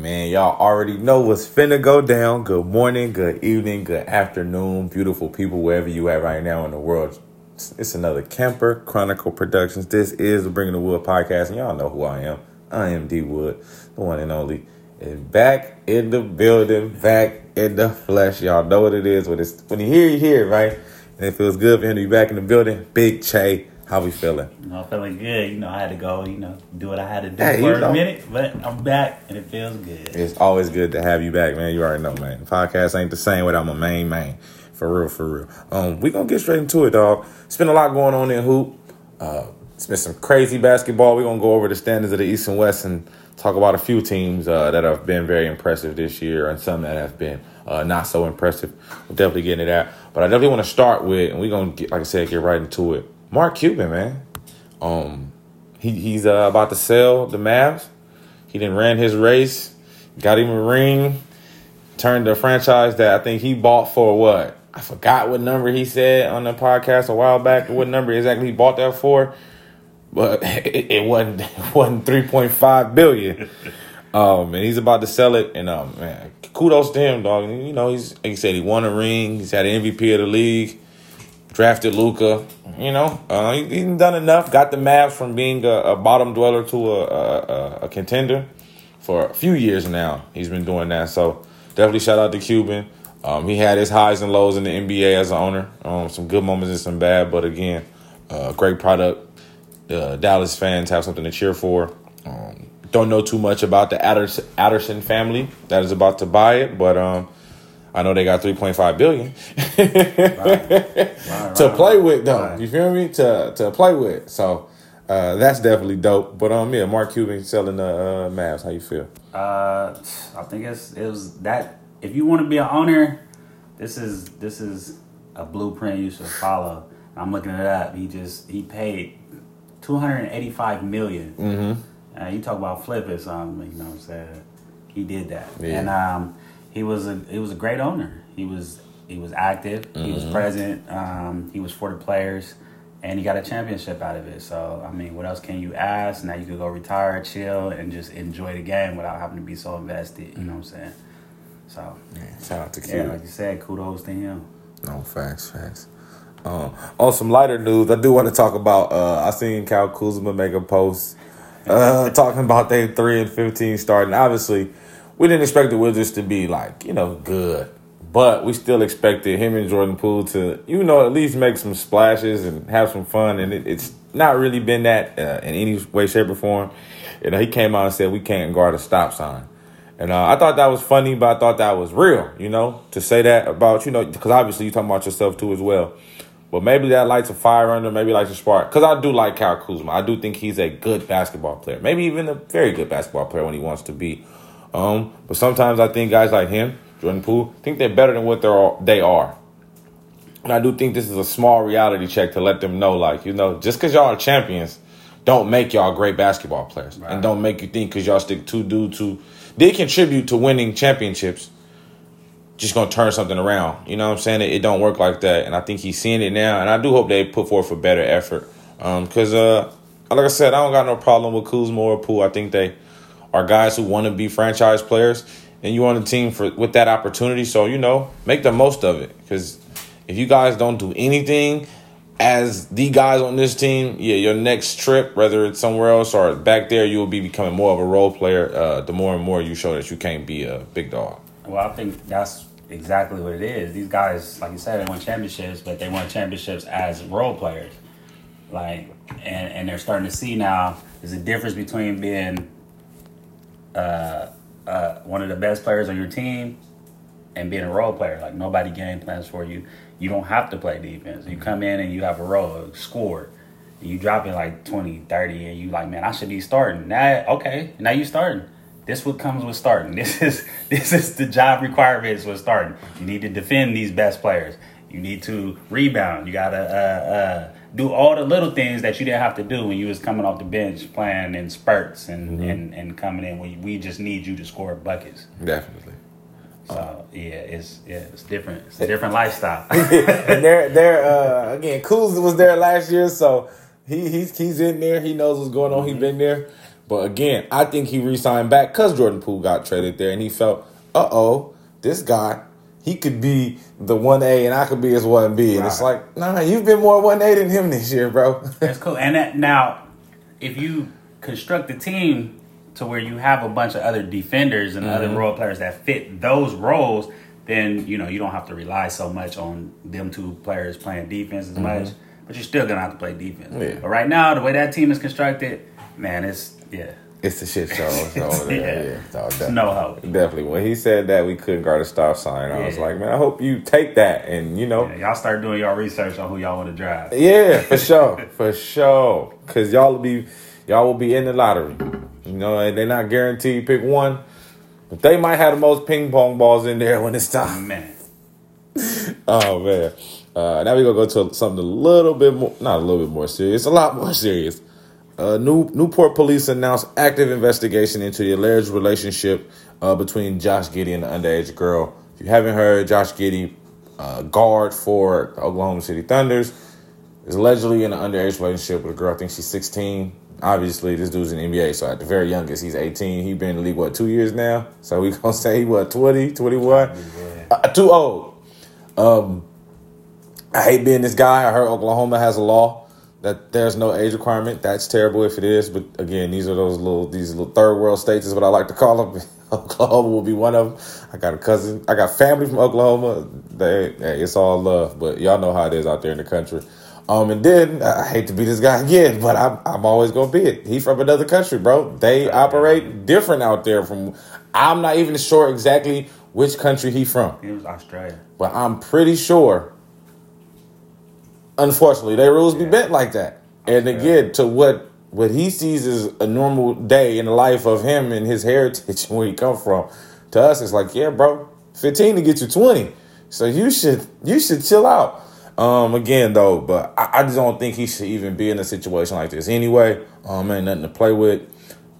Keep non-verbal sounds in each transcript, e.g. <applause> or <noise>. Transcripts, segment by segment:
Man, y'all already know what's finna go down. Good morning, good evening, good afternoon, beautiful people, wherever you at right now in the world. It's another Camper Chronicle Productions. This is the Bringing the Wood podcast, and y'all know who I am. I am D Wood, the one and only. And back in the building, back in the flesh. Y'all know what it is. When, it's, when you hear, you hear, right? And it feels good for him to be back in the building. Big Che, how we feeling? You know, feeling good. You know, I had to go, you know, do what I had to do Hey, for you know. a minute, but I'm back and it feels good. It's always good to have you back, man. You already know, man. The podcast ain't the same without my main man. For real, for real. Um, we gonna get straight into it, dog. It's been a lot going on in hoop. Uh, it's been some crazy basketball. We're gonna go over the standings of the East and West and talk about a few teams uh, that have been very impressive this year and some that have been uh, not so impressive. We're definitely getting to that. But I definitely want to start with, and we're gonna get, like I said, get right into it. Mark Cuban, man. Um, he, he's uh, about to sell the Mavs. He didn't ran his race, got him a ring, turned the franchise that I think he bought for what? I forgot what number he said on the podcast a while back. What number exactly he bought that for? But <laughs> it, it wasn't <laughs> it wasn't three point five billion. <laughs> Um, and he's about to sell it. And um, man, kudos to him, dog. You know, he's like he said he won a ring. He's had an MVP of the league. Drafted Luka. You know, uh, done enough. Got the Mavs from being a, a bottom dweller to a, a, a, contender for a few years now. He's been doing that. So definitely shout out to Cuban. Um, he had his highs and lows in the NBA as an owner. Um, some good moments and some bad, but again, uh, great product. The Dallas fans have something to cheer for. Um, don't know too much about the Adders- Adderson family that is about to buy it, but um, I know they got three point five billion Right, <laughs> to right, play with, though. You feel me? To to play with. So uh, that's definitely dope. But um, yeah, Mark Cuban selling the uh, Mavs. How you feel? Uh, I think it's it was that. If you want to be an owner, this is this is a blueprint you should follow. I'm looking it up. He just he paid two hundred eighty five million. Mm-hmm. Uh, you talk about flipping something, you know what I'm saying? He did that, Yeah. and um, he was a he was a great owner. He was he was active. He Mm-hmm. was present. Um, he was for the players, and he got a championship out of it. So I mean, what else can you ask? Now you could go retire, chill, and just enjoy the game without having to be so invested. You know what I'm saying? So Shout out to yeah, like you said, kudos to him. No facts, facts. Um, on some lighter news, I do want to talk about. Uh, I seen Kyle Kuzma make a post uh, talking about they three and fifteen starting. Obviously, we didn't expect the Wizards to be like you know good, but we still expected him and Jordan Poole to you know at least make some splashes and have some fun. And it, it's not really been that uh, in any way, shape, or form. You know, he came out and said we can't guard a stop sign. And uh, I thought that was funny, but I thought that was real, you know, to say that about, you know, because obviously you're talking about yourself too as well. But maybe that lights a fire under, maybe lights a spark. Because I do like Kyle Kuzma. I do think he's a good basketball player. Maybe even a very good basketball player when he wants to be. Um, but sometimes I think guys like him, Jordan Poole, think they're better than what they're, they are. And I do think this is a small reality check to let them know, like, you know, just because y'all are champions, don't make y'all great basketball players. And don't make you think because y'all stick two dudes who did contribute to winning championships, just gonna turn something around. You know what I'm saying? It, it don't work like that. And I think he's seeing it now. And I do hope they put forth a better effort. Um, cause uh, like I said, I don't got no problem with Kuzma or Poole. I think they are guys who want to be franchise players, and you on the team for with that opportunity. So you know, make the most of it. Because if you guys don't do anything as the guys on this team, yeah, your next trip, whether it's somewhere else or back there, you will be becoming more of a role player. Uh, the more and more you show that you can't be a big dog. Well, I think that's exactly what it is. These guys, like you said, they won championships, but they won championships as role players. Like, and and they're starting to see now there's a difference between being uh, uh, one of the best players on your team and being a role player. Like nobody game plans for you. You don't have to play defense. You come in and you have a role, score. You drop it like 20, 30, and you like, man, I should be starting. Now, okay, now you starting. This what comes with starting. <laughs> This is this is the job requirements with starting. You need to defend these best players. You need to rebound. You gotta uh, uh, do all the little things that you didn't have to do when you was coming off the bench playing in spurts and and, and coming in. We we just need you to score buckets. Definitely. So yeah, it's yeah, it's different. It's a different lifestyle. <laughs> and they're they're uh, again, Kuz was there last year, so he he's he's in there. He knows what's going on. He's been there, But again, I think he re-signed back because Jordan Poole got traded there, and he felt, uh oh, this guy, he could be the one A, and I could be his one B, and it's like, nah, you've been more one A than him this year, bro. That's cool. And that, now, if you construct a team to where you have a bunch of other defenders and Mm-hmm. other role players that fit those roles, then you know you don't have to rely so much on them two players playing defense as much. But you're still gonna have to play defense. Mm-hmm. Yeah. But right now, the way that team is constructed, man, it's yeah, it's a shit show. There. <laughs> Yeah. yeah. So it's definitely. no hope. Definitely. When he said that we couldn't guard a stop sign, I was like, man, I hope you take that and you know, Yeah, y'all start doing y'all research on who y'all want to drive. Yeah, <laughs> for sure, for sure. Cause y'all will be, y'all will be in the lottery. You know, and they're not guaranteed pick one, but they might have the most ping pong balls in there when it's time. Man, <laughs> Oh man. Uh, now we're gonna go to something a little bit more, not a little bit more serious, a lot more serious. Uh, New Newport police announced active investigation into the alleged relationship uh, between Josh Giddey and the underage girl. If you haven't heard, Josh Giddey, uh, guard for the Oklahoma City Thunders, is allegedly in an underage relationship with a girl. I think she's 16. Obviously, this dude's in the NBA, so at the very youngest, he's 18. He been in the league, what, two years now? So we <laughs> gonna say, he, what, 20, 21? Uh, too old. Um, I hate being this guy. I heard Oklahoma has a law that there's no age requirement. That's terrible if it is. But again, these are those little these little third world states is what I like to call them. <laughs> Oklahoma will be one of them. I got a cousin. I got family from Oklahoma. They, hey, it's all love, but y'all know how it is out there in the country. Um, and then I hate to be this guy again, but I'm I'm always gonna be it. He from another country, bro. They operate different out there. From I'm not even sure exactly which country he from. it was Australia. But I'm pretty sure, unfortunately, their rules be bent like that. And again, to what what he sees as a normal day in the life of him and his heritage <laughs> and where he come from, to us, it's like, yeah, bro, 15 to get you 20. So you should you should chill out. Um, again though, but I, I just don't think he should even be in a situation like this anyway. Um, ain't nothing to play with.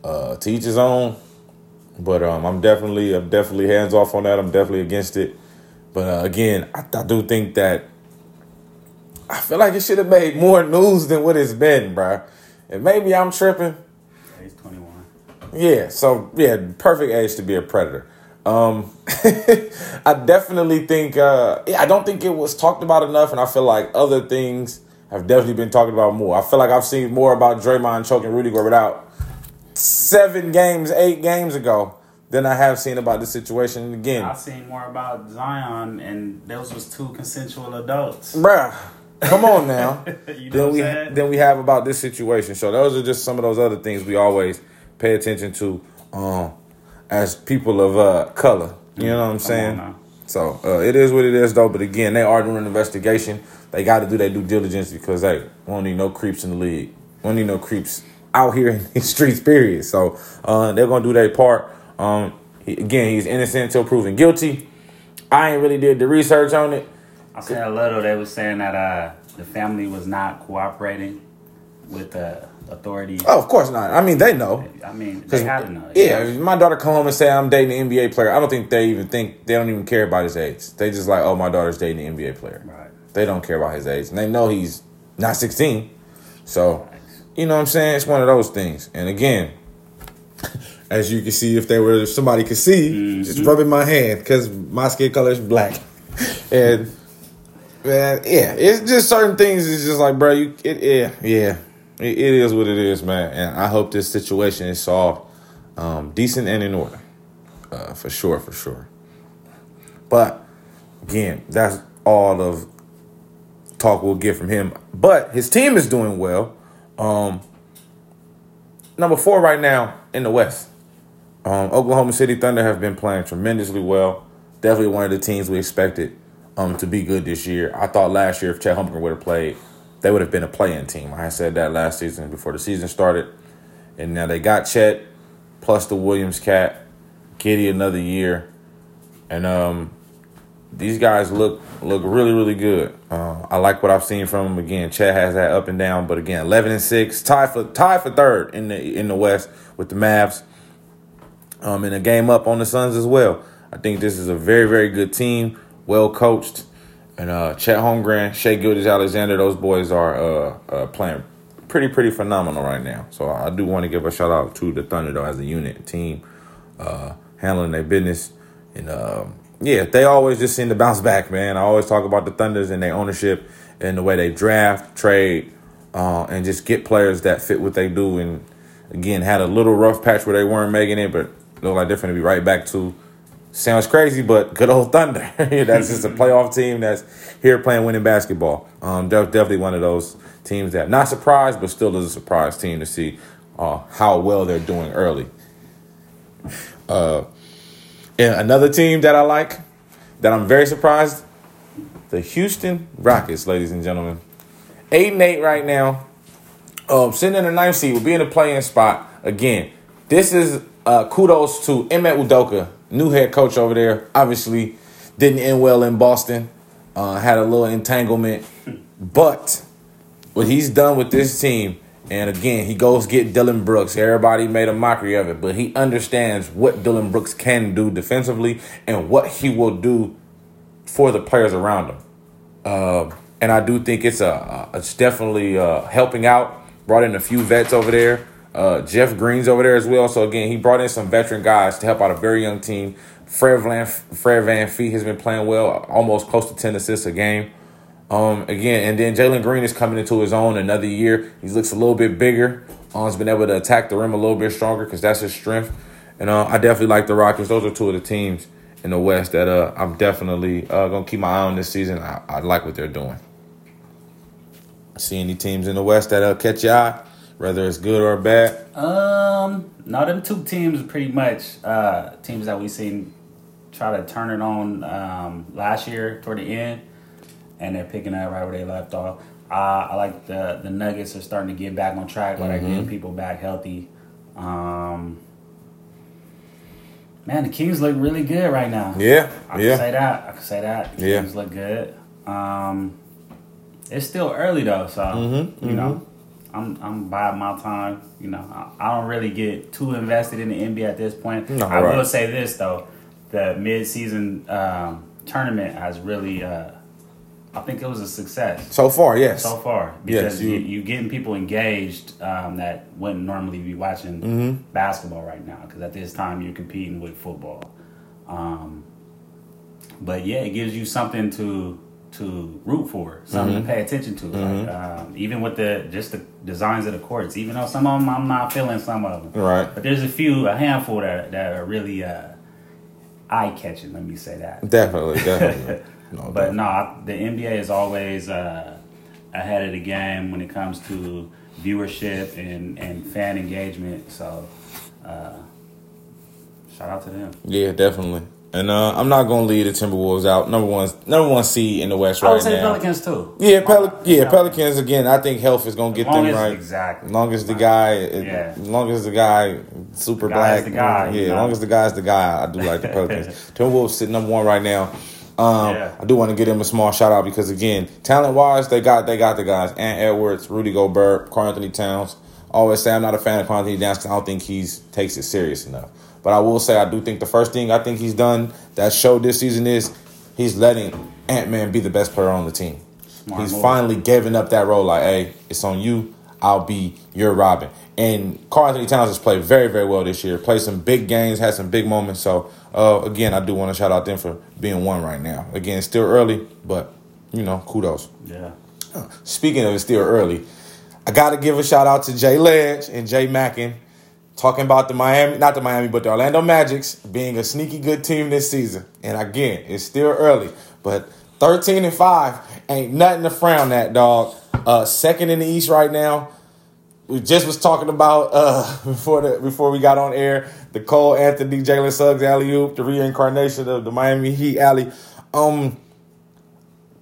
Uh, to each his own. But um, I'm definitely, I'm definitely hands off on that. I'm definitely against it. But uh, again, I, I do think that I feel like it should have made more news than what it's been, bruh. And maybe I'm tripping. Yeah, he's 21. Yeah, so yeah, perfect age to be a predator. Um, <laughs> I definitely think, uh, yeah, I don't think it was talked about enough, and I feel like other things have definitely been talked about more. I feel like I've seen more about Draymond choking Rudy Gobert out seven games, eight games ago than I have seen about this situation. Again, I've seen more about Zion, and those was two consensual adults. bruh, come on now. <laughs> you know than what we than we have about this situation. So those are just some of those other things we always pay attention to um, as people of uh, color. You know what I'm saying? So uh, it is what it is, though. But again, they are doing an investigation. They got to do their due diligence because hey, we don't need no creeps in the league. We don't need no creeps out here <laughs> in these streets. Period. So uh, they're gonna do their part. Um, he- again, he's innocent until proven guilty. I ain't really did the research on it. I said a little. They was saying that uh, the family was not cooperating with the authorities. Oh, of course not. I mean, they know. I mean, they had to know. Yeah, if my daughter come home and say I'm dating an NBA player, I don't think they even think they don't even care about his age. They just like, oh, my daughter's dating an NBA player. Right. They don't care about his age, and they know he's not 16. So, you know what I'm saying? It's one of those things. And again, <laughs> as you can see, if there were if somebody could see, just rubbing my hand because my skin color is black, <laughs> and man, yeah, it's just certain things. It's just like, bro, you, it, yeah, yeah, it, it is what it is, man. And I hope this situation is solved um, decent and in order, uh, for sure, for sure. But again, that's all of talk we'll get from him. But his team is doing well. Um, number four right now in the West. Um, Oklahoma City Thunder have been playing tremendously well. Definitely one of the teams we expected um, to be good this year. I thought last year if Chet Holmgren would have played, they would have been a playing team. I said that last season before the season started. And now they got Chet plus the Williams cat, Kitty another year. And um, these guys look look really really good. Uh, I like what I've seen from them. Again, Chet has that up and down, but again, eleven and six, tie for tie for third in the in the West with the Mavs. Um, and a game up on the Suns as well. I think this is a very very good team, well coached, and uh, Chet Holmgren, Shai Gilgeous-Alexander, those boys are uh, uh, playing pretty pretty phenomenal right now. So I do want to give a shout out to the Thunder though as a unit team, uh, handling their business and um, yeah, they always just seem to bounce back, man. I always talk about the Thunders and their ownership and the way they draft, trade, uh, and just get players that fit what they do. And again, had a little rough patch where they weren't making it, but look like they're going to be right back to. Sounds crazy, but good old Thunder. <laughs> that's just a playoff team that's here playing winning basketball. Um, definitely one of those teams that not surprised, but still is a surprise team to see uh, how well they're doing early. Uh, and another team that I like, that I'm very surprised, the Houston Rockets, ladies and gentlemen. Eight and eight right now. Um, sitting in the ninth seed will be in the playing spot. Again, this is uh, kudos to Ime Udoka, new head coach over there. Obviously, didn't end well in Boston. Uh, had a little entanglement. But what he's done with this team and again, he goes get Dillon Brooks. Everybody made a mockery of it, but he understands what Dillon Brooks can do defensively and what he will do for the players around him. Uh, and I do think it's a it's definitely uh, helping out. Brought in a few vets over there. Uh, Jeff Green's over there as well. So again, he brought in some veteran guys to help out a very young team. Fred Van Fred VanVleet has been playing well, almost close to ten assists a game. Um, again, and then Jalen Green is coming into his own another year. He looks a little bit bigger. Um, he's been able to attack the rim a little bit stronger because that's his strength. And uh, I definitely like the Rockets. Those are two of the teams in the West that uh, I'm definitely uh, gonna keep my eye on this season. I, I like what they're doing. See any teams in the West that uh, catch your eye, whether it's good or bad? Um, no, them two teams pretty much uh, teams that we seen try to turn it on um, last year toward the end and they're picking up right where they left off. Uh, I like the the Nuggets are starting to get back on track, where mm-hmm. getting people back healthy. Um, man, the Kings look really good right now. Yeah, I yeah. can say that. I can say that. The yeah. Kings look good. Um, it's still early though, so mm-hmm, you mm-hmm. know, I'm I'm biding my time. You know, I, I, don't really get too invested in the NBA at this point. No, I right. will say this though, the mid season um, tournament has really. Uh, I think it was a success so far. Yes, so far because yes, you, you getting people engaged um, that wouldn't normally be watching mm-hmm. basketball right now because at this time you're competing with football. Um, but yeah, it gives you something to to root for, something mm-hmm. to pay attention to. Mm-hmm. Like, um, even with the just the designs of the courts, even though some of them I'm not feeling some of them, right? But there's a few, a handful that that are really uh, eye catching. Let me say that. Definitely, definitely. <laughs> No, but no, the NBA is always uh, ahead of the game when it comes to viewership and, and fan engagement. So, uh, shout out to them. Yeah, definitely. And uh, I'm not gonna leave the Timberwolves out. Number one, number one seed in the West right now. I would say now. Pelicans too. Yeah, Pel- yeah, Pelicans again. I think health is gonna get them as, right. Exactly. As long as the guy, yeah. long as the guy, super the black, guy, yeah. As long as the guy's the guy, I do like the <laughs> Pelicans. Timberwolves sitting number one right now. Um, yeah. I do want to give them a small shout out because again, talent wise, they got they got the guys. Ant Edwards, Rudy Gobert, Karl-Anthony Towns. Always say I'm not a fan of Karl-Anthony Towns because I don't think he's takes it serious enough. But I will say I do think the first thing I think he's done that showed this season is he's letting Ant Man be the best player on the team. Smart he's move. finally giving up that role. Like, hey, it's on you. I'll be your Robin. And Karl-Anthony Towns has played very, very well this year. Played some big games, had some big moments. So uh, again, I do want to shout out them for being one right now. Again, still early, but you know, kudos. Yeah. Speaking of it's still early, I got to give a shout out to Jay Ledge and Jay Mackin talking about the Miami, not the Miami, but the Orlando Magics being a sneaky good team this season. And again, it's still early, but 13 and 5 ain't nothing to frown at, dog. Uh, second in the East right now we just was talking about uh, <laughs> before the before we got on air the Cole Anthony Jalen Suggs alley oop, the reincarnation of the Miami Heat alley. Um,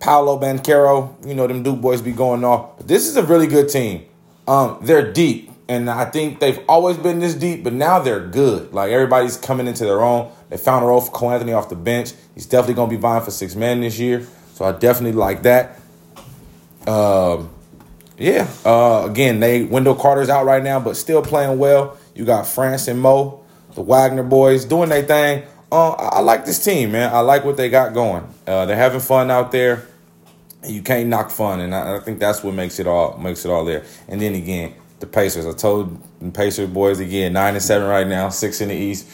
Paolo Banchero, you know them Duke boys be going off. But this is a really good team. Um, they're deep, and I think they've always been this deep, but now they're good. Like everybody's coming into their own. They found a role for Cole Anthony off the bench. He's definitely gonna be vying for six men this year, so I definitely like that. Um yeah. Uh, again, they Wendell Carter's out right now, but still playing well. You got Franz and Mo, the Wagner boys, doing their thing. Uh, I like this team, man. I like what they got going. Uh, they're having fun out there. you can't knock fun, and I, I, think that's what makes it all makes it all there. And then again, the Pacers. I told the Pacers boys again, nine and seven right now, six in the East,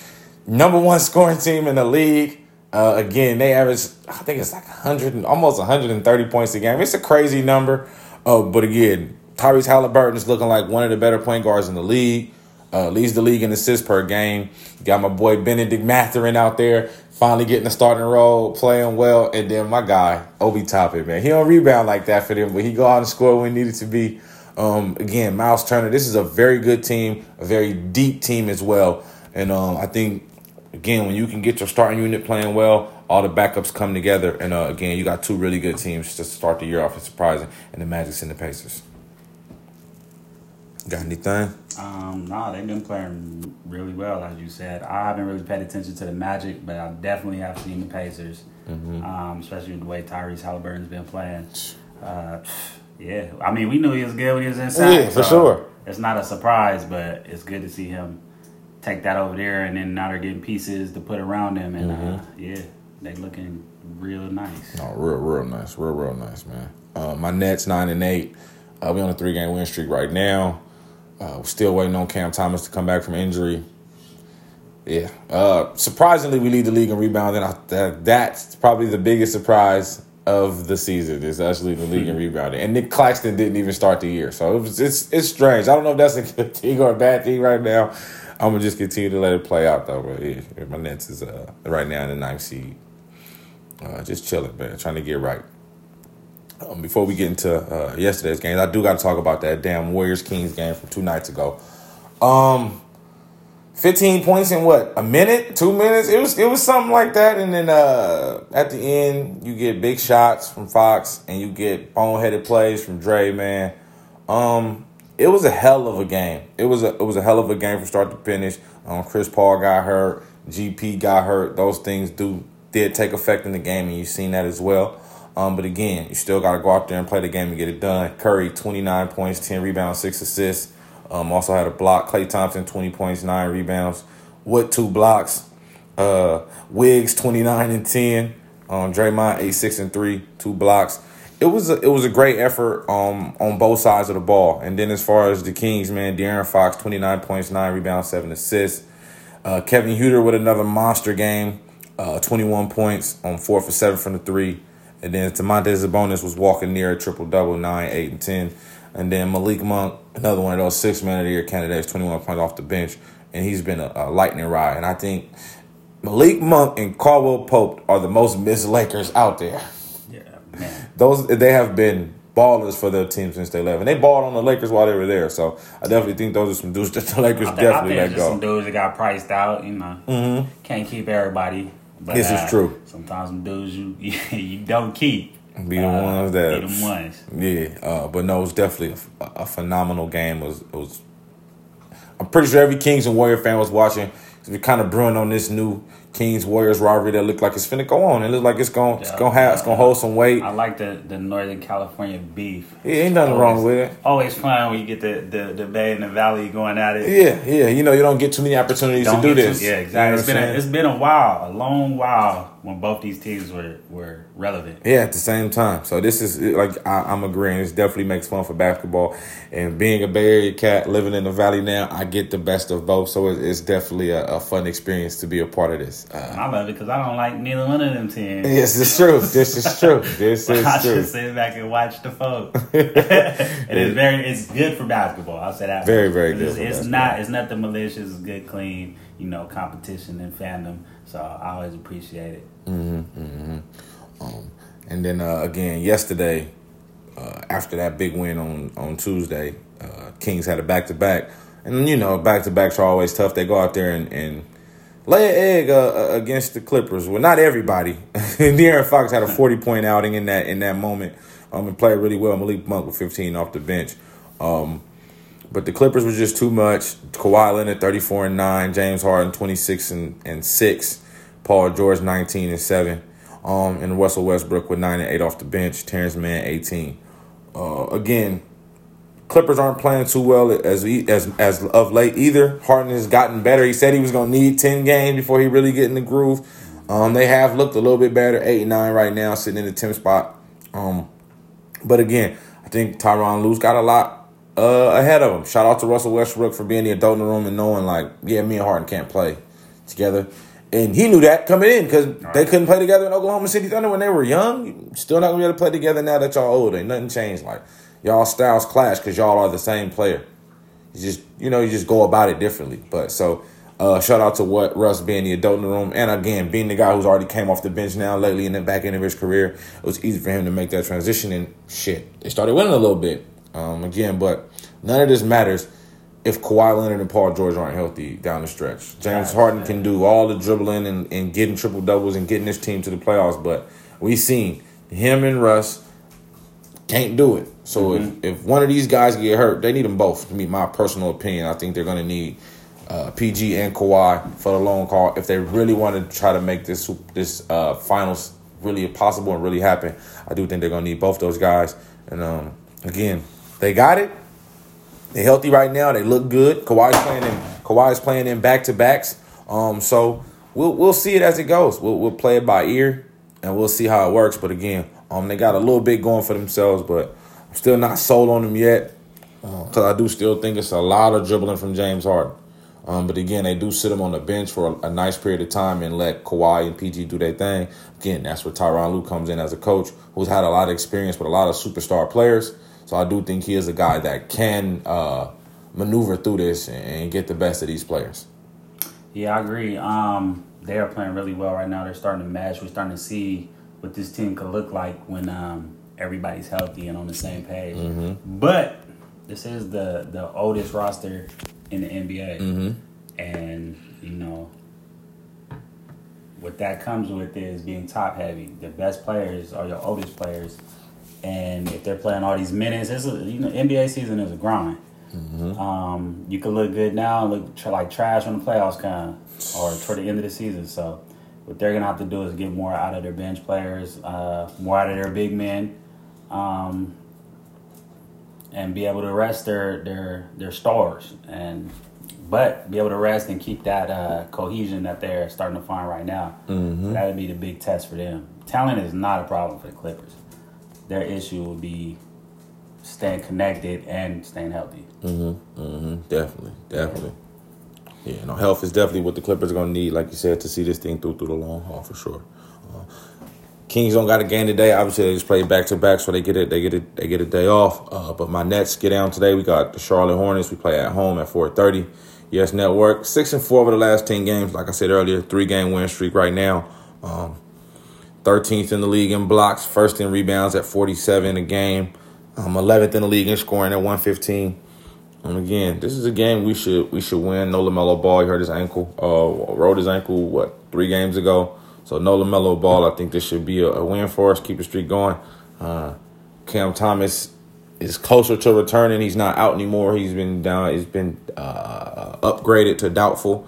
number one scoring team in the league. Uh, again, they average I think it's like hundred, almost one hundred and thirty points a game. It's a crazy number. Uh, but again, Tyrese Halliburton is looking like one of the better point guards in the league. Uh, leads the league in assists per game. Got my boy Bennedict Mathurin out there finally getting a starting role, playing well, and then my guy Obi Toppin, man, he don't rebound like that for them, but he go out and score when needed to be. Um, again, Miles Turner, this is a very good team, a very deep team as well, and um, I think again when you can get your starting unit playing well, all the backups come together, and uh, again you got two really good teams to start the year off. It's surprising, and the Magic's and the Pacers. Got anything? Um, no, they've been playing really well, as you said. I haven't really paid attention to the Magic, but I definitely have seen the Pacers, mm-hmm. um, especially the way Tyrese Halliburton's been playing. Uh, yeah, I mean, we knew he was good when he was inside. Yeah, for so sure. It's not a surprise, but it's good to see him take that over there, and then now they're getting pieces to put around him, and uh, mm-hmm. uh, yeah, they looking real nice. Oh, real, real nice, real, real nice, man. Uh, my Nets nine and eight. Uh, we on a three game win streak right now. Uh, still waiting on Cam Thomas to come back from injury. Yeah. Uh, surprisingly, we lead the league in rebounding. That, that's probably the biggest surprise of the season is actually the league in rebounding. And Nick Claxton didn't even start the year, so it was, it's it's strange. I don't know if that's a good <laughs> thing or a bad thing right now. I'm gonna just continue to let it play out though. But yeah, my Nets is uh, right now in the ninth seed, uh, just chilling, man, trying to get right. Um, before we get into uh, yesterday's games, I do got to talk about that damn Warriors Kings game from two nights ago. Um, fifteen points in what a minute, two minutes. It was it was something like that, and then uh, at the end you get big shots from Fox, and you get boneheaded plays from Dre. Man, um, it was a hell of a game. It was a it was a hell of a game from start to finish. Um, Chris Paul got hurt, GP got hurt. Those things do did take effect in the game, and you've seen that as well. Um, but again, you still got to go out there and play the game and get it done. Curry, 29 points, 10 rebounds, 6 assists. Um, also had a block. Klay Thompson, 20 points, 9 rebounds. Wood, 2 blocks. Uh, Wiggs, 29 and 10. Um, Draymond, 8, 6 and 3, 2 blocks. It was a, it was a great effort um, on both sides of the ball. And then as far as the Kings, man, De'Aaron Fox, 29 points, 9 rebounds, 7 assists. Uh, Kevin Huerter with another monster game, uh, 21 points on 4 for 7 from the 3. And then Domantas Sabonis was walking near a triple double, 9, eight, and ten. And then Malik Monk, another one of those six man of the year candidates, 21 points off the bench. And he's been a, a lightning rod. And I think Malik Monk and Caldwell Pope are the most missed Lakers out there. Yeah, man. Those they have been ballers for their team since they left, and they balled on the Lakers while they were there. So I definitely think those are some dudes that the Lakers think, definitely let go. Some dudes that got priced out, you know, mm-hmm. can't keep everybody. But, this uh, is true. Sometimes some dudes you <laughs> you don't keep. Be the uh, ones that be the ones. Yeah, uh, but no, it was definitely a, a, phenomenal game. It was it was. I'm pretty sure every Kings and Warrior fan was watching. We're kind of brewing on this new Kings Warriors rivalry that looked like it's finna go on. It looks like it's going yeah, it's gonna have it's gonna hold some weight. I like the the Northern California beef. Yeah, ain't nothing always, wrong with it. Always fun when you get the, the, the Bay and the Valley going at it. Yeah, yeah. You know you don't get too many opportunities don't to do this. Too, yeah, exactly. You know it's been a, it's been a while, a long while when both these teams were were relevant. Yeah, at the same time. So this is like I, am agreeing. This definitely makes fun for basketball. And being a Bay Area cat living in the Valley now, I get the best of both. So it's definitely a, a fun experience to be a part of this. Uh, I love it because I don't like neither one of them teams. Yes, it's true. This is true. This is <laughs> I true. I should sit back and watch the folks. <laughs> And it is very. It's good for basketball. I'll say that. Very, very good. It's, not it's not. It's nothing malicious. It's good, clean. You know, competition and fandom. So I always appreciate it. Mm-hmm, mm-hmm. Um, and then uh, again yesterday, uh, after that big win on on Tuesday, uh, Kings had a back to back, and you know back to backs are always tough. They go out there and, and lay an egg uh, uh, against the Clippers. Well, not everybody. <laughs> De'Aaron Fox had a forty point outing in that in that moment. Um, and played really well. Malik Monk with fifteen off the bench. Um, but the Clippers was just too much. Kawhi Leonard, 34 and 9. James Harden, 26 and, and 6. Paul George 19 and 7. Um, and Russell Westbrook with 9 and 8 off the bench. Terance Mann 18. Uh, again, Clippers aren't playing too well as as as of late either. Harden has gotten better. He said he was going to need 10 games before he really get in the groove. Um, they have looked a little bit better. 8 and 9 right now, sitting in the 10th spot. Um, But again, I think Tyronn Lue's got a lot uh, ahead of him. Shout out to Russell Westbrook for being the adult in the room and knowing like, yeah, me and Harden can't play together. And he knew that coming in because they couldn't play together in Oklahoma City Thunder when they were young. Still not gonna be able to play together now that y'all old. Ain't nothing changed. Like y'all styles clash because y'all are the same player. You just you know you just go about it differently. But so uh, shout out to what Russ being the adult in the room, and again being the guy who's already came off the bench now lately in the back end of his career. It was easy for him to make that transition, and shit, they started winning a little bit um, again. But none of this matters if Kawhi Leonard and Paul George aren't healthy down the stretch. James Harden can do all the dribbling and, and getting triple doubles and getting this team to the playoffs, but we've seen him and Russ can't do it. So mm-hmm. if, if one of these guys get hurt, they need them both. To me, my personal opinion, I think they're going to need uh, PG and Kawhi for the long call if they really want to try to make this this uh, finals really possible and really happen. I do think they're going to need both those guys. And um, again, they got it. They're healthy right now. They look good. Kawhi's playing in Kawhi's playing in back to backs. Um, so we'll we'll see it as it goes. We'll we'll play it by ear and we'll see how it works. But again, um, they got a little bit going for themselves, but I'm still not sold on them yet because uh, I do still think it's a lot of dribbling from James Harden. Um, but again, they do sit him on the bench for a, a, nice period of time and let Kawhi and PG do their thing. Again, that's where Tyronn Lue comes in as a coach who's had a lot of experience with a lot of superstar players. So I do think he is a guy that can uh, maneuver through this and get the best of these players. Yeah, I agree. Um, they are playing really well right now. They're starting to match. We're starting to see what this team could look like when um, everybody's healthy and on the same page. Mm-hmm. But this is the the oldest roster in the NBA, mm-hmm. and you know what that comes with is being top heavy. The best players are your oldest players and if they're playing all these minutes, it's a, you know NBA season is a grind. Mm-hmm. Um, you can look good now, and look tr- like trash when the playoffs come or toward the end of the season. So what they're gonna have to do is get more out of their bench players, uh, more out of their big men, um, and be able to rest their their their stars and but be able to rest and keep that uh, cohesion that they're starting to find right now. Mm-hmm. that would be the big test for them. Talent is not a problem for the Clippers their issue will be staying connected and staying healthy. Mm-hmm. Mm-hmm. Definitely. Definitely. Yeah. yeah, no, health is definitely what the Clippers are gonna need, like you said, to see this thing through through the long haul for sure. Uh, Kings don't got a game today. Obviously, they just play back to back, so they get it. They get it. They get a day off. Uh, but my Nets get down today. We got the Charlotte Hornets. We play at home at four thirty. Yes Network six and four over the last ten games. Like I said earlier, three game win streak right now. Um, 13th in the league in blocks, first in rebounds at 47 a game, um, 11th in the league in scoring at 115. And again, this is a game we should we should win. No LaMelo Ball, he hurt his ankle, uh, rode his ankle what three games ago. So no LaMelo Ball, I think this should be a, a win for us. Keep the streak going. Uh, Cam Thomas is closer to returning. He's not out anymore. He's been down. He's been uh, upgraded to doubtful.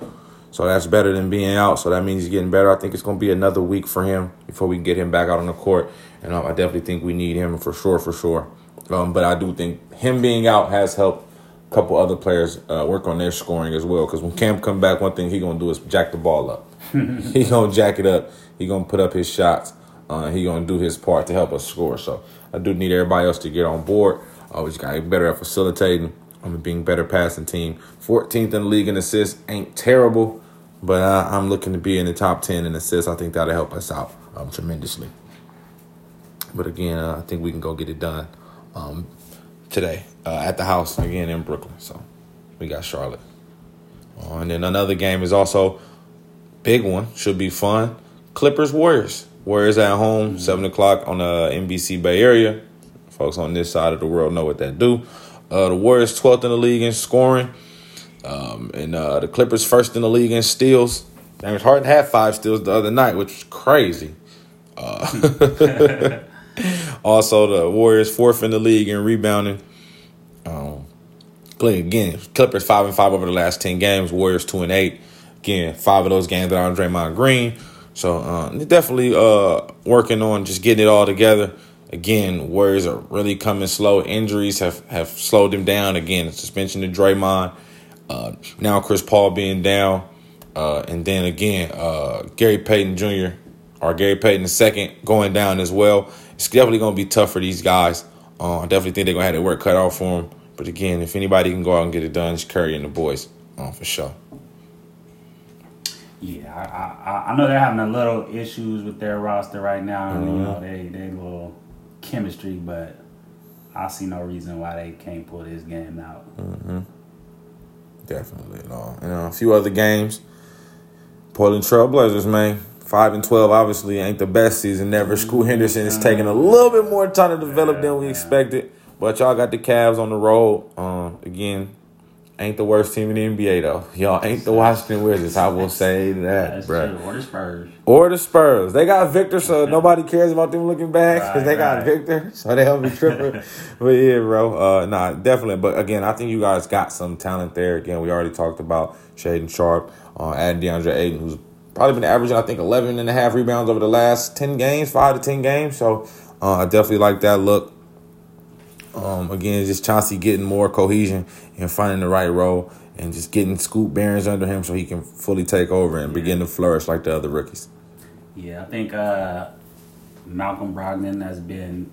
So that's better than being out. So that means he's getting better. I think it's going to be another week for him before we can get him back out on the court. And um, I definitely think we need him for sure, for sure. Um, but I do think him being out has helped a couple other players uh, work on their scoring as well. Because when Cam come back, one thing he gonna do is jack the ball up. <laughs> he gonna jack it up. He gonna put up his shots. Uh, he gonna do his part to help us score. So I do need everybody else to get on board. Uh, we just gotta get better at facilitating. I'm being better passing team. 14th in the league in assists ain't terrible. But I, am looking to be in the top 10 in assists. I think that'll help us out um, tremendously. But again, uh, I think we can go get it done um, today uh, at the house again in Brooklyn. So we got Charlotte. Uh, and then another game is also big one. Should be fun. Clippers Warriors. Warriors at home, seven o'clock on the NBC Bay Area. Folks on this side of the world know what that do. Uh, the Warriors 12th in the league in scoring. Um, and uh, the Clippers first in the league in steals. James Harden had five steals the other night, which is crazy. Uh, <laughs> also, the Warriors fourth in the league in rebounding. Um, again, Clippers five and five over the last ten games. Warriors two and eight. Again, five of those games that on Draymond Green. So uh, definitely uh, working on just getting it all together. Again, Warriors are really coming slow. Injuries have, have slowed them down. Again, suspension to Draymond. Uh, now Chris Paul being down, uh, and then again uh, Gary Payton Jr. or Gary Payton II going down as well. It's definitely going to be tough for these guys. Uh, I definitely think they're gonna have their work cut out for them. But again, if anybody can go out and get it done, it's Curry and the boys, uh, for sure. Yeah, I, I I know they're having a little issues with their roster right now. Mm-hmm. You know, they they little chemistry, but I see no reason why they can't pull this game out. Mm-hmm. Definitely, no. And uh, a few other games. Portland Trailblazers, man. Five and twelve, obviously, ain't the best season ever. Scoot Henderson is taking a little bit more time to develop than we expected. But y'all got the Cavs on the road. Um, again, ain't the worst team in the NBA though. Y'all ain't the Washington Wizards. I will say that, bro. Or the Spurs. Or the Spurs. They got Victor, so nobody cares about them looking back because right, they got. Victor, <laughs> so they help me tripping. <laughs> but yeah, bro. Uh, nah, definitely. But again, I think you guys got some talent there. Again, we already talked about Shaedon Sharpe, uh, adding DeAndre Ayton, who's probably been averaging, I think, 11 and a half rebounds over the last 10 games, five to 10 games. So uh, I definitely like that look. Um, again, just Chauncey getting more cohesion and finding the right role and just getting Scoop Barnes under him so he can fully take over and begin to flourish like the other rookies. Yeah, I think uh, Malcolm Brogdon has been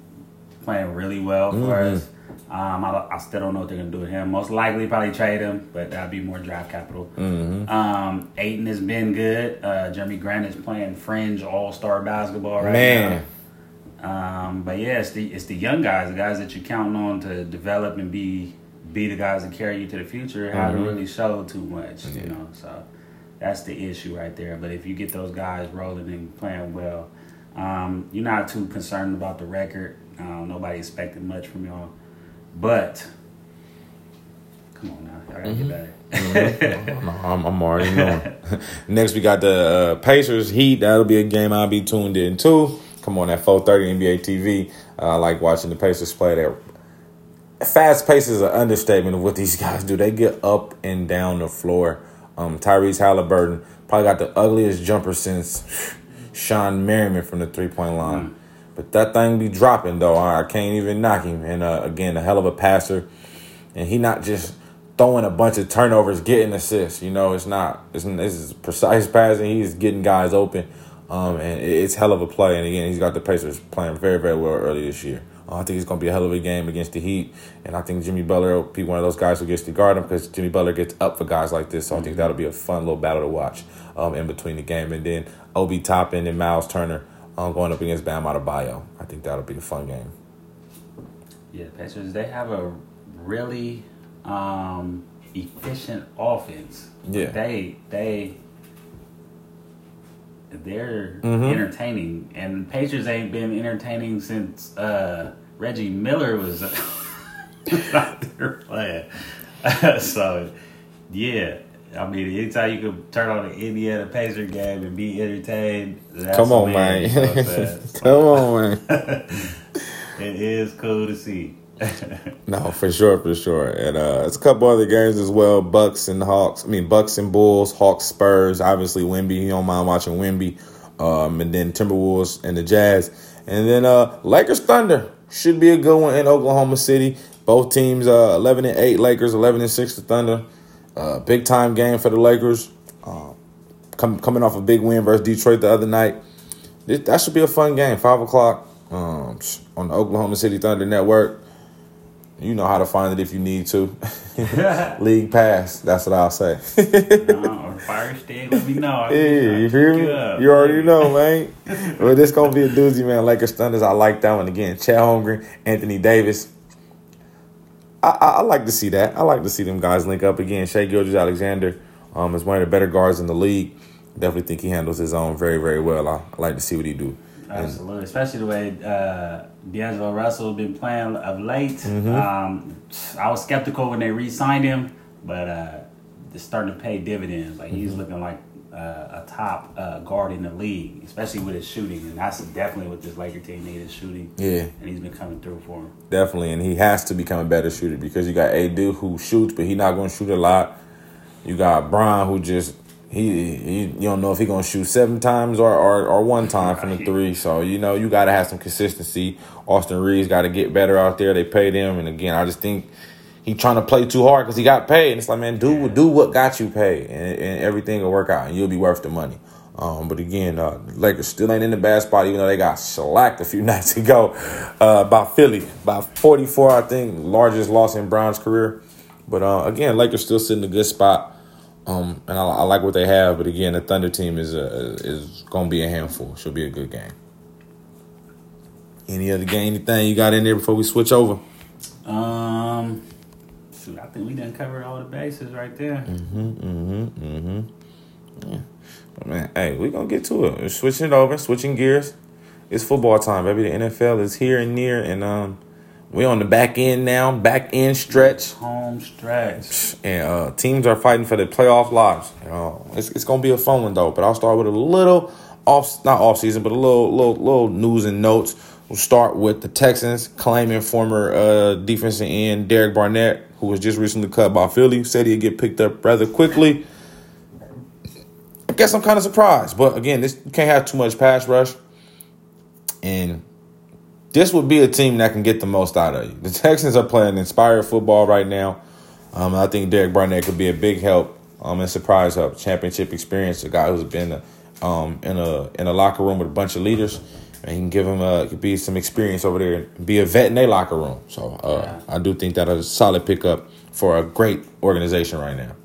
playing really well for mm-hmm. us. Um, I, I, still don't know what they're gonna do with him. Most likely, probably trade him, but that'd be more draft capital. Mm-hmm. Um, has been good. Uh, Jerami Grant is playing fringe All Star basketball right Man. now. Um, but yeah, it's the it's the young guys, the guys that you're counting on to develop and be be the guys that carry you to the future. Mm-hmm. Haven't really showed too much, yeah. you know. So that's the issue right there. But if you get those guys rolling and playing well, um, you're not too concerned about the record. Um, nobody expected much from y'all, but come on now, y'all gotta mm-hmm. get better. mm-hmm. <laughs> I'm, I'm, already knowing. <laughs> Next, we got the uh, Pacers Heat. That'll be a game I'll be tuned in too. Come on at 4:30 NBA TV. Uh, I like watching the Pacers play. Their fast pace is an understatement of what these <laughs> guys do. They get up and down the floor. Um, Tyrese Halliburton probably got the ugliest jumper since <laughs> Shawn Marion from the three point line. Mm. But that thing be dropping though. I can't even knock him. And uh, again, a hell of a passer. And he not just throwing a bunch of turnovers, getting assists. You know, it's not. It's, it's precise passing. He's getting guys open. Um, and it's hell of a play. And again, he's got the Pacers playing very, very well early this year. Uh, I think it's going to be a hell of a game against the Heat. And I think Jimmy Butler will be one of those guys who gets to guard him because Jimmy Butler gets up for guys like this. So I think that'll be a fun little battle to watch um, in between the game. And then Obi Toppin and Miles Turner um, going up against Bam Adebayo. I think that'll be a fun game. Yeah, the Pacers, they have a really um, efficient offense. Yeah. They, they, they're mm-hmm. entertaining, and Pacers ain't been entertaining since uh, Reggie Miller was <laughs> out there playing. <laughs> so, yeah, I mean, anytime you can turn on the Indiana Pacer game and be entertained, come on, man. <laughs> come on, man. it is cool to see. <laughs> no, for sure, for sure. And uh it's a couple other games as well. Bucks and Hawks. I mean Bucks and Bulls, Hawks, Spurs, obviously Wemby. You don't mind watching Wemby. Um, and then Timberwolves and the Jazz. And then uh Lakers Thunder. Should be a good one in Oklahoma City. Both teams uh eleven and eight, Lakers, eleven and six to Thunder. Uh big time game for the Lakers. Uh, com- coming off a big win versus Detroit the other night. that should be a fun game. Five o'clock um, on the Oklahoma City Thunder Network. You know how to find it if you need to. <laughs> League pass. That's what I'll say. no, fire stick. Let me know. <laughs> Yeah, you hear me? You already know, man. <laughs> well, this gonna be a doozy, man. Lakers Thunders. I like that one again. Chet Holmgren, Anthony Davis. I, I, I, like to see that. I like to see them guys link up again. Shai Gilgeous-Alexander um, is one of the better guards in the league. Definitely think he handles his own very, very well. I, I like to see what he do. Absolutely, and, especially the way uh, D'Angelo Russell been playing of late. Mm-hmm. Um, I was skeptical when they re-signed him, but uh, it's starting to pay dividends. Like mm-hmm. he's looking like uh, a top uh, guard in the league, especially with his shooting, and that's definitely what this Laker team needed shooting. Yeah, and he's been coming through for him. Definitely, and he has to become a better shooter because you got a dude who shoots, but he's not going to shoot a lot. You got Bron who just he, you don't know if he gonna shoot seven times or, or, or one time from the three. So you know you got to have some consistency. Austin Reaves got to get better out there. They paid him, and again, I just think he trying to play too hard because he got paid. And it's like, man, do do what got you paid, and, and everything will work out, and you'll be worth the money. Um, but again, uh, Lakers still ain't in the bad spot, even though they got shellacked a few <laughs> nights ago uh, by Philly, by 44, I think, largest loss in Bron's career. But uh, again, Lakers still sitting in a good spot, um, and I, I, like what they have. But again, the Thunder team is uh, is to be a handful. Should be a good game. Any other game, anything you got in there before we switch over? Um, shoot, I think we done covered all the bases right there. Mm-hmm. Mm-hmm. Mm-hmm. Yeah. Man, hey, we gonna get to it. We're switching it over, switching gears. It's football time, baby. The NFL is here and near, and um, we on the back end now, back end stretch, home stretch, and uh, teams are fighting for their playoff lives. Uh, it's it's gonna be a fun one though. But I'll start with a little off, not off season, but a little little little news and notes. We'll start with the Texans claiming former uh, defensive end Derek Barnett, who was just recently cut by Philly, said he'd get picked up rather quickly. I guess I'm kind of surprised. But again, this you can't have too much pass rush. And this would be a team that can get the most out of you. The Texans are playing inspired football right now. Um, I think Derek Barnett could be a big help um, and surprise help. Championship experience, a guy who's been um, in a in a locker room with a bunch of leaders, and he can give him a could be some experience over there and be a vet in their locker room. So uh. I do think that a solid pickup for a great organization right now.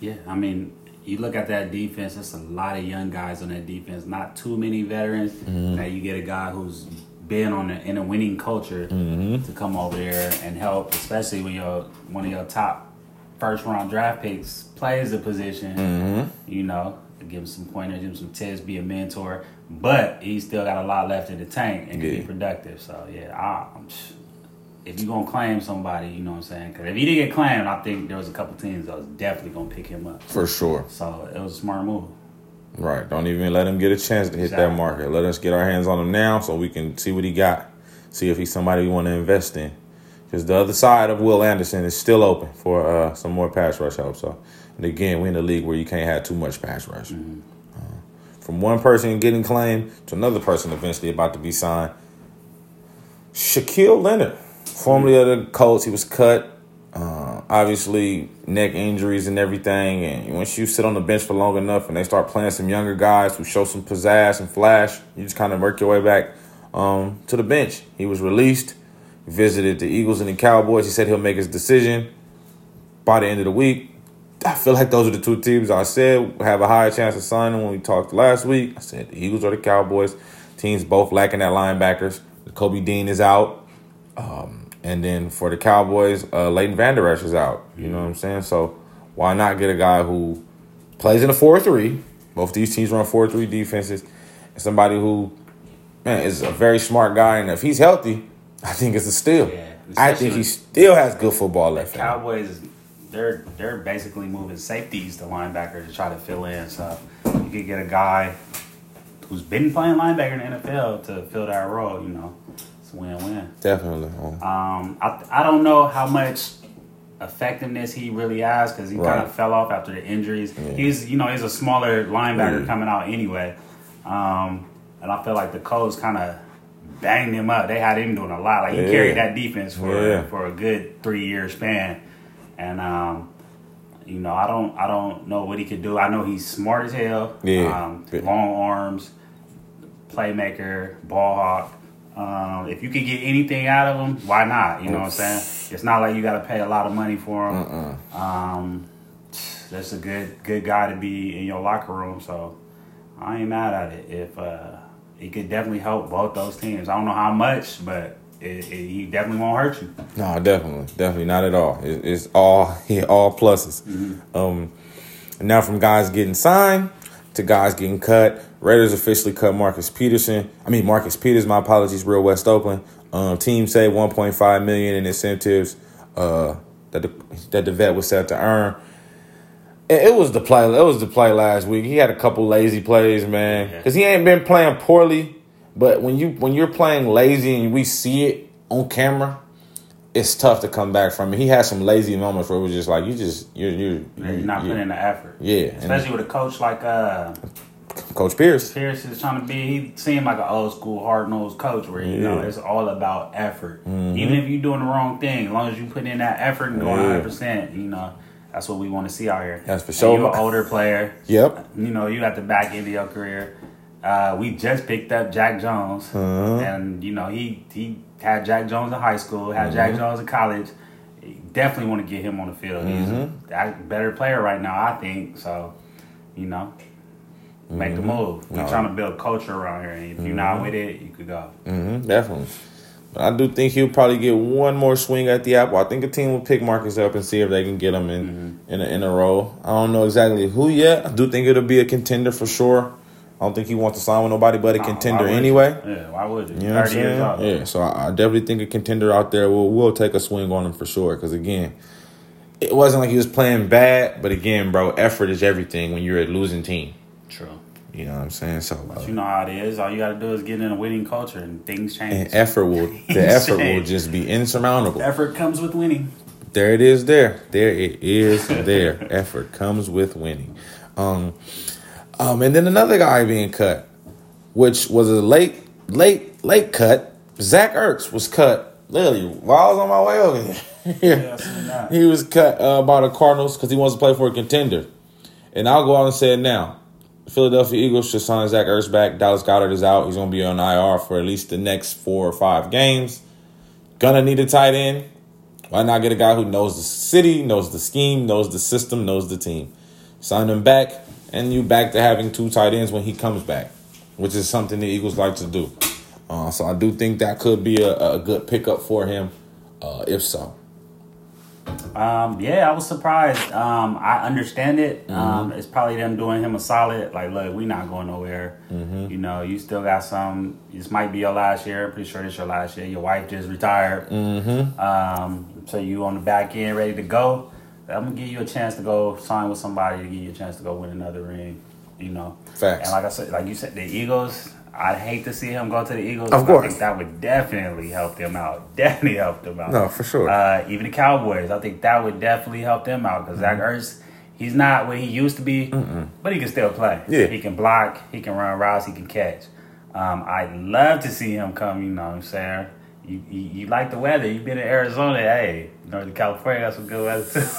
Yeah, I mean, you look at that defense, there's a lot of young guys on that defense, not too many veterans. Mm-hmm. Now you get a guy who's been on a, in a winning culture mm-hmm. to come over there and help, especially when you're one of your top first round draft picks plays the position. Mm-hmm. You know, give him some pointers, give him some tips, be a mentor. But he's still got a lot left in the tank and can yeah. be productive. So yeah, I, am if you're gonna claim somebody, you know what I'm saying? Because if he didn't get claimed, I think there was a couple teams that was definitely gonna pick him up for sure. So it was a smart move. Right. Don't even let him get a chance to hit exactly. that market. Let us get our hands on him now so we can see what he got. See if he's somebody we want to invest in. Because the other side of Will Anderson is still open for uh, some more pass rush help. So, and again, we're in a league where you can't have too much pass rush. Mm-hmm. Uh, from one person getting claimed to another person eventually about to be signed. Shaquille Leonard formerly of the Colts. He was cut. Uh, obviously, neck injuries and everything. And once you sit on the bench for long enough and they start playing some younger guys who show some pizzazz and flash, you just kind of work your way back um, to the bench. He was released, visited the Eagles and the Cowboys. He said he'll make his decision by the end of the week. I feel like those are the two teams I said have a higher chance of signing when we talked last week. I said the Eagles or the Cowboys. Teams both lacking at linebackers. Kobe Dean is out. Um, and then for the Cowboys, uh, Leighton Vander Esch is out. You know what I'm saying? So why not get a guy who plays in a 4 3? Both these teams run 4 3 defenses. And somebody who, man, is a very smart guy. And if he's healthy, <laughs> I think it's a steal. Yeah, I think he still has good football left. The Cowboys, they're they're basically moving safeties to linebacker to try to fill in. So you could get a guy who's been playing linebacker in the NFL to fill that role. You know, it's win win. Definitely. Um, I I don't know how much effectiveness he really has because he right. kind of fell off after the injuries. Yeah. He's you know he's a smaller linebacker yeah. coming out anyway, um, and I feel like the Colts kind of banged him up. They had him doing a lot. Like he yeah. carried that defense for for a good three year span, and um, you know I don't I don't know what he could do. I know he's smart as hell. Yeah, um, long arms, playmaker, ball hawk. Um, if you can get anything out of them, why not? You know what I'm saying? It's not like you got to pay a lot of money for them. Uh-uh. Um, that's a good good guy to be in your locker room. So I ain't mad at it. If uh, he could definitely help both those teams. I don't know how much, but it, it, he definitely won't hurt you. No, definitely, definitely not at all. It, it's all <laughs> all pluses. Mm-hmm. Um, now from guys getting signed to guys getting cut. Raiders officially cut Marcus Peterson. I mean Marcus Peters. My apologies, Real West Oakland. Um, team say 1.5 million in incentives uh, that the that the vet was set to earn. It, it was the play. It was the play last week. He had a couple lazy plays, man, because he ain't been playing poorly. But when you when you're playing lazy and we see it on camera, it's tough to come back from it. He had some lazy moments where it was just like you just you're you're, you're, you're not putting in the effort. Yeah, especially with a coach like uh Coach Pierce. Pierce is trying to be. He seemed like an old school, hard nosed coach where you yeah. know it's all about effort. Mm-hmm. Even if you're doing the wrong thing, as long as you put in that effort and go 100, percent you know That's what we want to see out here. That's for And sure. You're an older player. Yep. You know, you at the back end of your career. Uh, we just picked up Jack Jones, Uh-huh. and you know he he had Jack Jones in high school, had Jack Mm-hmm. Jones in college. Definitely want to get him on the field. He's Mm-hmm. a better player right now, I think. So, you know, make the move. We're Mm-hmm. No. trying to build culture around here, and if you're not with it, you could go. hmm definitely. But I do think he'll probably get one more swing at the apple. I think a team will pick Marcus up and see if they can get him in in, a, in a row. I don't know exactly who yet. I do think it'll be a contender for sure. I don't think he wants to sign with nobody but a contender anyway. You? Yeah, why would you? You know what I'm years saying? old. Yeah, so I, I definitely think a contender out there will will take a swing on him for sure. Because again, it wasn't like he was playing bad, but again, bro, effort is everything when you're a losing team. True. You know what I'm saying? So uh, You know how it is. All you got to do is get in a winning culture, and things change. and effort will <laughs> the effort will just be insurmountable. Effort comes with winning. There it is. There, there it is. <laughs> There, effort comes with winning. Um, um, and then another guy being cut, which was a late, late, late cut. Zach Ertz was cut literally while I was on my way over here. <laughs> Yeah, I seen that. he was cut uh, by the Cardinals because he wants to play for a contender. And I'll go out and say it now. Philadelphia Eagles should sign Zach Ertz back. Dallas Goedert is out. He's going to be on IR for at least the next four or five games. Gonna need a tight end. Why not get a guy who knows the city, knows the scheme, knows the system, knows the team? Sign him back, and you back to having two tight ends when he comes back, which is something the Eagles like to do. Uh, so I do think that could be a, a good pickup for him, uh, if so. Um, yeah, I was surprised. Um, I understand it. Mm-hmm. Um, it's probably them doing him a solid. Like, look, we not going nowhere. Mm-hmm. You know, you still got some. This might be your last year. I'm pretty sure this your last year. Your wife just retired. Mm-hmm. Um, so you on the back end, ready to go. I'm gonna give you a chance to go sign with somebody to give you a chance to go win another ring. You know. Facts. And like I said, like you said, the Eagles. I'd hate to see him go to the Eagles. Of I course. think that would definitely help them out. <laughs> Definitely help them out. No, for sure. Uh, even the Cowboys, I think that would definitely help them out because Zach Mm-hmm. Ertz, he's not what he used to be, but he can still play. Yeah. he can block, he can run routes, he can catch. Um, I'd love to see him come. You know, what I'm saying. You, you, you like the weather. You've been in Arizona. Hey, Northern California got some good weather too. <laughs>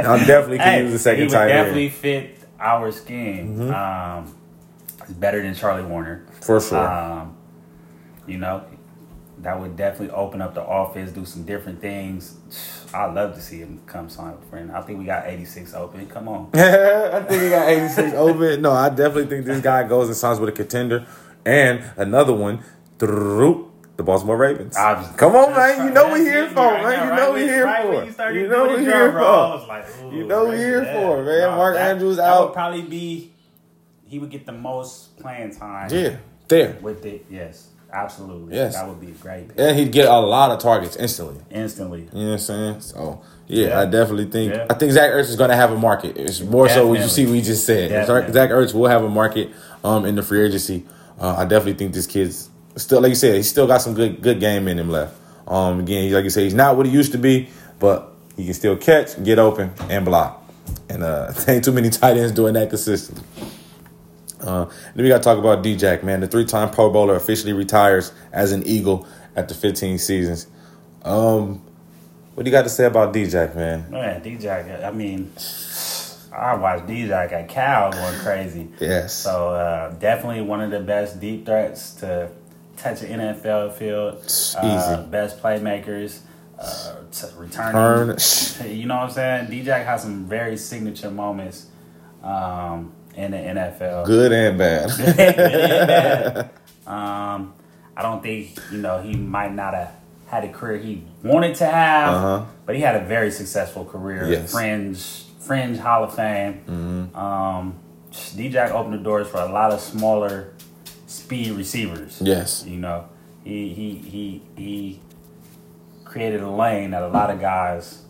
I definitely can use a second he would tight end. Mm-hmm. definitely fit our scheme. Um, it's better than Charlie Woerner. For sure. Um, you know, that would definitely open up the offense, do some different things. <sighs> I'd love to see him come sign with friend. I think we got 86 open. Come on. <laughs> I think we got 86 open. No, I definitely think this guy goes and signs with a contender. And another one, through the Baltimore Ravens. Obviously. Come on, man. You know we That's here for, right man. now, You right know we when- here right for. you You know doing we the here I for. like, You know we Ravens, here yeah. for, man. Mark Andrews that out. would probably be, he would get the most playing time. Yeah, there. With it, yes. Absolutely. Yes. That would be a great pick. And he'd get a lot of targets instantly. Instantly. You know what I'm saying? So yeah, Yeah. I definitely think Yeah. I think Zach Ertz is going to have a market. It's more so what you see we just said. Definitely. Zach Ertz will have a market um in the free agency. Uh, I definitely think this kid's still like you said he's still got some good good game in him left. Um again, like you said he's not what he used to be, but he can still catch, get open, and block. And uh, <laughs> ain't too many tight ends doing that consistently. Uh, then we got to talk about D-Jack, man. The three-time Pro Bowler officially retires as an Eagle after 15 seasons. Um, what do you got to say about D-Jack, man? Man, DJ, I mean, I watched DJ at Cal going crazy. Yes. So uh, definitely one of the best deep threats to touch an NFL field. Uh, Easy. best playmakers. Uh, t- returning. Turn. <laughs> You know what I'm saying? DJ has some very signature moments um, in the NFL. <laughs> Good and bad. Um, I don't think you know he might not have had a career he wanted to have, Uh-huh. but he had a very successful career. Yes. Mm-hmm. Fringe, fringe Hall of Fame. Um, D-Jack opened the doors for a lot of smaller speed receivers. yes. You know, he he he he created a lane that a lot of guys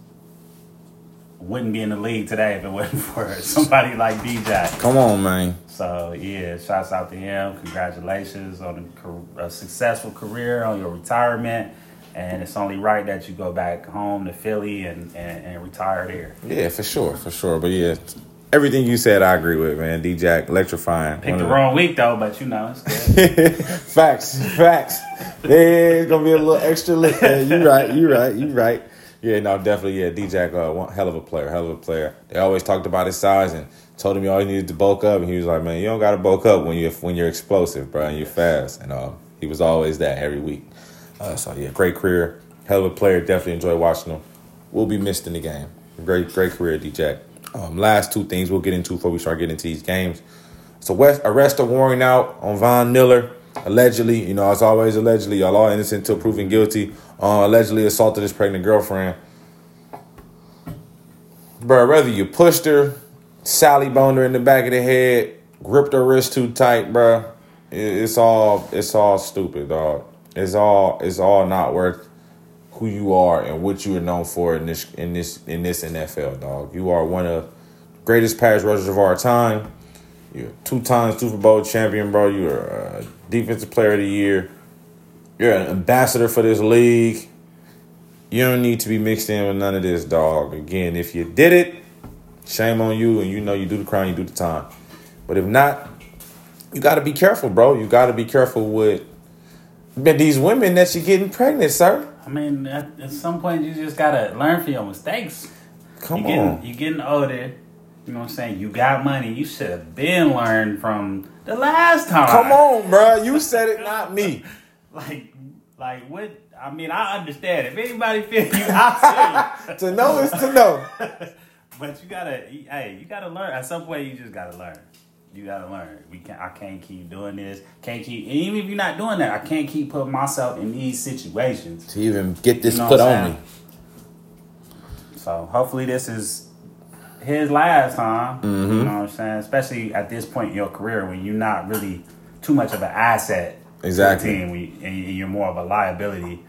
wouldn't be in the league today if it wasn't for <laughs> somebody like D-Jack. Come on, man. So yeah, shouts out to him. Congratulations on a, a successful career, on your retirement, and it's only right that you go back home to Philly and, and, and retire there. Yeah, for sure, for sure. But yeah, everything you said, I agree with, man. D-Jack, electrifying. Picked the wrong week though, but you know it's good. <laughs> facts, facts. There's gonna be a little extra lit there. You right, you right, you right. Yeah, no, definitely. Yeah, DJ, uh, hell of a player, hell of a player. They always talked about his size and told him he always needed to bulk up, and he was like, "Man, you don't got to bulk up when you when you're explosive, bro, and you're fast." And uh, he was always that every week. Uh, so yeah, great career, hell of a player. Definitely enjoy watching him. Will be missed in the game. Great, great career, DJ. Um, last two things we'll get into before we start getting into these games. So West arrest a warrant out on Von Miller. Allegedly, you know, as always, allegedly, y'all all innocent until proven guilty. Uh, allegedly assaulted his pregnant girlfriend. Bro, whether you pushed her, Sally boned her in the back of the head, gripped her wrist too tight, bro. It's all it's all stupid, dog. It's all it's all not worth who you are and what you are known for in this in this in this NFL, dog. You are one of greatest pass rushers of our time. You're two times Super Bowl champion, bro. You're a defensive player of the year. You're an ambassador for this league. You don't need to be mixed in with none of this, dog. Again, if you did it, shame on you, and you know you do the crime, you do the time. But if not, you got to be careful, bro. You got to be careful with these women that you're getting pregnant, sir. I mean, at, at some point, you just gotta learn from your mistakes. Come you on. Getting, you getting older. You know what I'm saying? You got money. You should have been learned from the last time. Come on, bro. You said it, not me. <laughs> Like, like what? I mean, I understand. If anybody feel you, I feel you. <laughs> to know is to know. <laughs> but you gotta, hey, you gotta learn. At some point, you just gotta learn. You gotta learn. We can't. I can't keep doing this. Can't keep. even if you're not doing that, I can't keep putting myself in these situations to even get this You know put on me. So hopefully this is his last time. Mm-hmm. You know what I'm saying? Especially at this point in your career when you're not really too much of an asset Exactly. team and you're more of a liability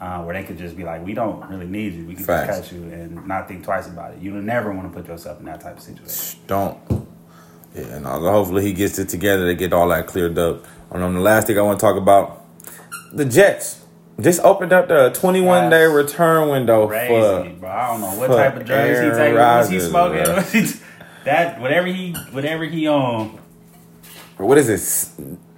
uh, where they could just be like, we don't really need you. We can Facts. just cut you and not think twice about it. You never want to put yourself in that type of situation. Don't. Yeah, and uh, hopefully he gets it together to get all that cleared up. And um, the last thing I want to talk about, the Jets just opened up the 21 day return window Crazy, for. bro. I don't know what type of drugs he Aaron taking. What he smoking? bro. <laughs> That whatever he whatever he on. What is this?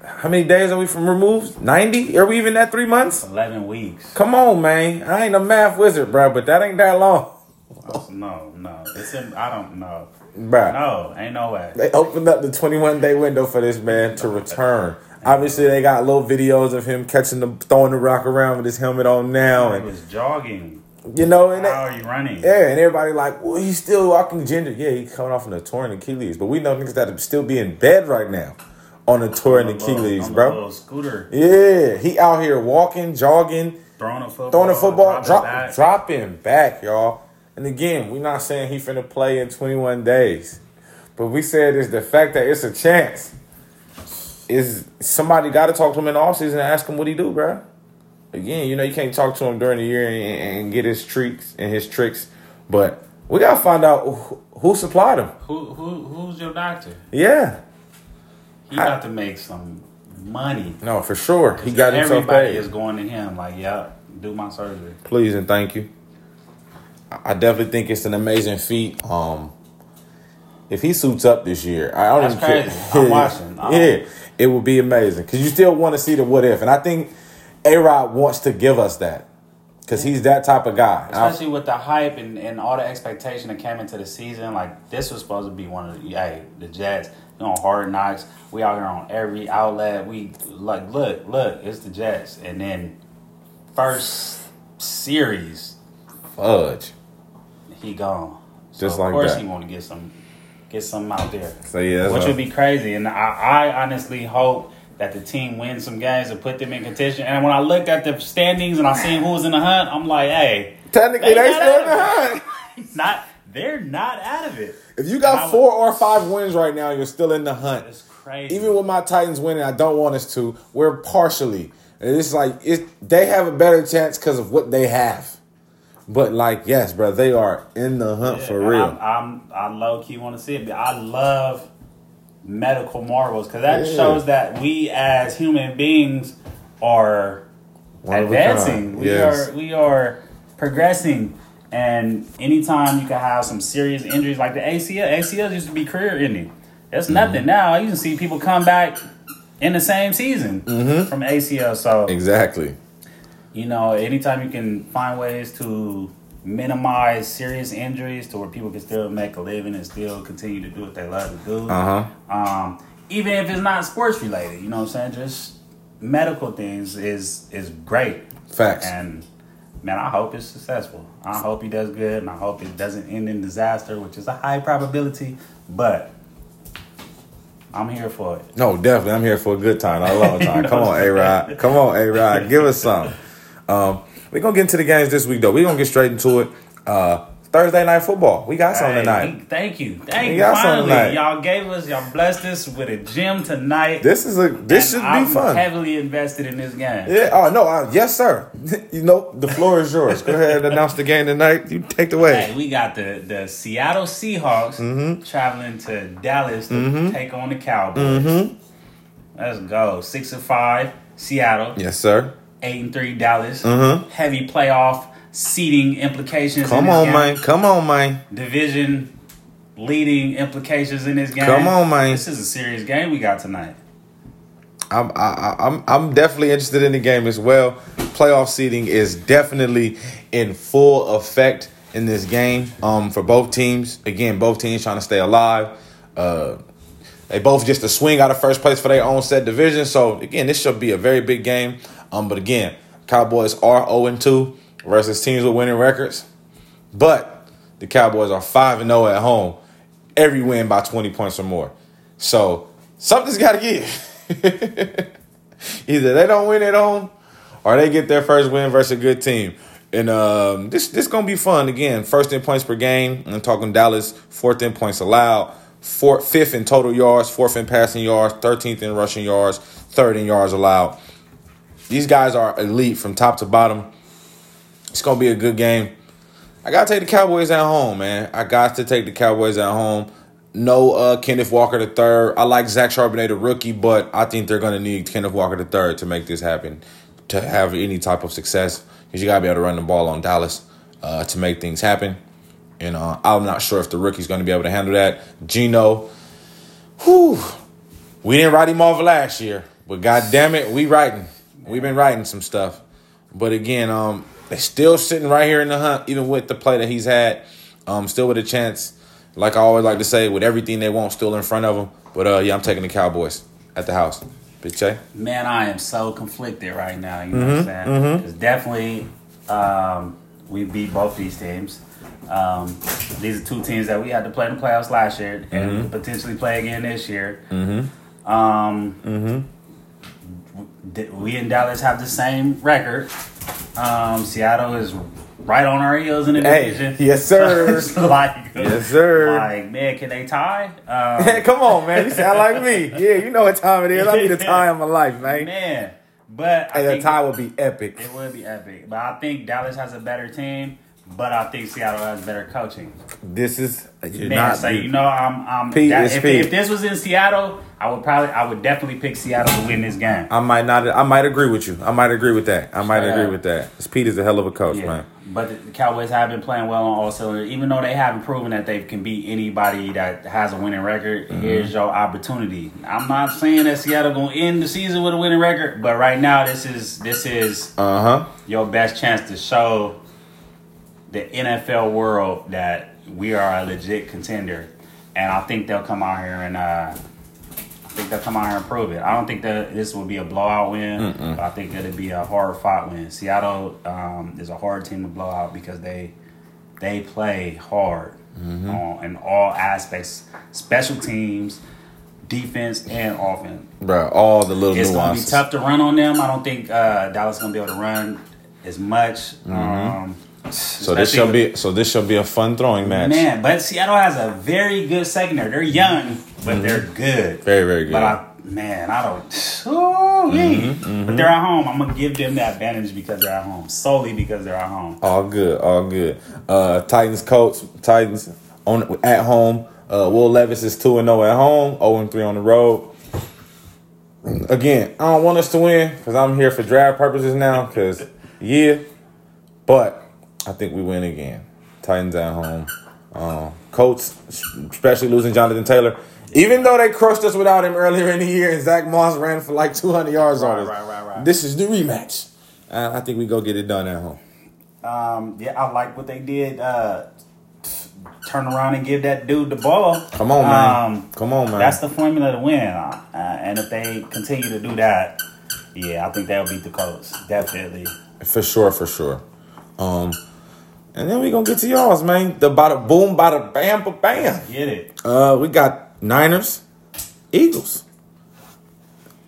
How many days are we from removed? 90? Are we even at three months? Eleven weeks. Come on, man. I ain't a math wizard, bro, but that ain't that long. <laughs> No, no. It's in, I don't know. Bruh. No, ain't no way. They opened up the 21 day window for this man to return. Obviously, they got little videos of him catching the throwing the rock around with his helmet on now, He and was jogging. you know, and How are you running? yeah, and everybody like, well, he's still walking ginger. Yeah, he's coming off on a torn Achilles, but we know niggas that still be in bed right now on a torn On the little- Achilles, bro. Scooter, Yeah, he out here walking, jogging, throwing a football, throwing a football, dropping drop, back. dropping back, y'all. And again, we're not saying he finna play in 21 days, but we said it's the fact that it's a chance. Is somebody got to talk to him in the offseason and ask him what he do, bro? Again, you know you can't talk to him during the year and, and get his tricks and his tricks, but we gotta find out who, who supplied him. Who who who's your doctor? Yeah, He got to make some money. no, for sure. He got himself Everybody paid. is going to him like, yeah, do my surgery. please and thank you. I definitely think it's an amazing feat. Um, if he suits up this year, I don't That's even care. crazy. I'm <laughs> watching. Um, yeah, it would be amazing because you still want to see the what if, and I think A Rod wants to give us that because he's that type of guy. I- Especially with the hype and, and all the expectation that came into the season, like this was supposed to be one of the hey the Jets. Know, hard knocks. We out here on every outlet. We like look look, it's the Jets, and then first series fudge. he gone. So Just of like course that. he want to get some get some out there. So yeah, Which would be crazy. And I, I honestly hope that the team wins some games and put them in contention. And when I looked at the standings and I seen who was in the hunt, I'm like, hey, technically They they still in the hunt. <laughs> not they're not out of it. If you got four or five wins right now, you're still in the hunt. It's crazy. even with my Titans winning, I don't want us to. We're partially. And it's like it, they have a better chance because of what they have. But like, yes, bro, they are in the hunt for real. I'm, I'm I low key want to see it. But I love medical marvels because that Yeah. shows that we as human beings are One advancing. kind. We Yes. are we are progressing. And anytime you can have some serious injuries like the ACL, ACL used to be career ending. That's Mm-hmm. nothing now. You can see people come back in the same season Mm-hmm. from ACL. So Exactly. you know, anytime you can find ways to minimize serious injuries to where people can still make a living and still continue to do what they love to do. Uh huh. Um, even if it's not sports related, you know what I'm saying? Just medical things is is great. Facts. And man, I hope it's successful. I hope he does good, and I hope it doesn't end in disaster, which is a high probability. But I'm here for it. No, definitely. I'm here for a good time, not a long time. Come on, A Rod. Come on, A Rod. Give us some. Um, we're gonna get into the games this week though. We're gonna get straight into it. Uh, Thursday night football. We got some Hey, tonight. we- thank you, thank We you. Finally, y'all gave us, y'all blessed us with a gym tonight. This is a this should I'm be fun. Heavily invested in this game. Yeah. Oh no. Uh, yes, sir. <laughs> you know the floor is yours. Go ahead and announce the game tonight. You take the way. Hey, we got the, the Seattle Seahawks Mm-hmm. traveling to Dallas to take on the Cowboys. Let's go. Six and five, Seattle. Yes, sir. Eight and three, Dallas. Heavy playoff seeding implications. in. Come on, game. man. Come on, man. Division leading implications in this game. Come on, man. This is a serious game we got tonight. I'm I, I- I'm I'm definitely interested in the game as well. Playoff seeding is definitely in full effect in this game. Um, for both teams. Again, both teams trying to stay alive. Uh, they both just a swing out of first place for their own set division. So again, this should be a very big game. Um, but again, Cowboys are 0 2 versus teams with winning records. But the Cowboys are 5 and 0 at home. Every win by 20 points or more. So something's got to give. <laughs> Either they don't win at home or they get their first win versus a good team. And um, this this gonna be fun again. First in points per game. I'm talking Dallas. Fourth in points allowed. Fourth, fifth in total yards. Fourth in passing yards. Thirteenth in rushing yards. Third in yards allowed. These guys are elite from top to bottom. It's gonna be a good game. I gotta take the Cowboys at home, man. I got to take the Cowboys at home. No uh, Kenneth Walker third. I like Zach Charbonnet the rookie, but I think they're gonna need Kenneth Walker third to make this happen, to have any type of success. Because you gotta be able to run the ball on Dallas uh, to make things happen. And uh, I'm not sure if the rookie's gonna be able to handle that. Geno, whew, we didn't write him off last year, but god damn it, we writing. We've been writing some stuff. But again, um, they're still sitting right here in the hunt, even with the play that he's had. Um, still with a chance. Like I always like to say, with everything they want still in front of them. But uh, yeah, I'm taking the Cowboys at the house. Big Che. Man, I am so conflicted right now. You know what I'm saying? Because definitely, um, we beat both these teams. Um, these are two teams that we had to play in the playoffs last year and could potentially play again this year. Um, d- We in Dallas have the same record. Um, Seattle is right on our heels in the Hey, division. yes, sir. <laughs> Like, Yes, sir. Like, man, can they tie? Um, <laughs> Come on, man. You sound like me. <laughs> Yeah, you know what time it is. I need a tie in my life, man. man, but I Hey, the tie would be epic. It would be epic. But I think Dallas has a better team, but I think Seattle has better coaching. This is you're Man, not. so you know I'm I'm that- if, if this was in Seattle, I would probably I would definitely pick Seattle to win this game. I might not. I might agree with you. I might agree with that. I might agree with that. 'Cause Pete is a hell of a coach, Yeah. man. But the- Cowboys have been playing well on all cylinders. Even though they haven't proven that they can beat anybody that has a winning record, Mm-hmm. here's your opportunity. I'm not saying that Seattle gonna end the season with a winning record, but right now this is this is Uh huh. your best chance to show the NFL world that we are a legit contender. And I think they'll come out here and uh, think they'll come out here and prove it. I don't think that this will be a blowout win, but I think it'll be a hard fought win. Seattle um, is a hard team to blow out because they they play hard on, in all aspects, special teams, defense, and offense. Bro, all the little It's going to be tough to run on them. I don't think uh, Dallas is going to be able to run as much. Um, Mm-hmm. So this shall be. So this shall be a fun throwing match. Man, but Seattle has a very good secondary. They're young, but they're good. Mm-hmm. Very, very good. But I, man, I don't. Ooh, Mm-hmm, But they're at home. I'm gonna give them the advantage because they're at home, solely because they're at home. All good, all good. Uh, Titans, Colts, Titans on at home. Uh, Will Levis is two and zero at home, zero and three on the road. Again, I don't want us to win because I'm here for draft purposes now. Because yeah, but I think we win again. Titans at home. Um, Colts, especially losing Jonathan Taylor. Even though they crushed us without him earlier in the year, and Zach Moss ran for like 200 yards on us, right, right, right. this is the rematch. Uh, I think we go get it done at home. Um, yeah, I like what they did. Uh, turn around and give that dude the ball. Come on, man. Um, Come on, man. That's the formula to win. Uh, and if they continue to do that, yeah, I think they'll beat the Colts. Definitely. For sure, for sure. Um, and then we gonna get to y'all's, man. The bada boom, bada bam, ba bam. Get it. Uh, we got Niners, Eagles.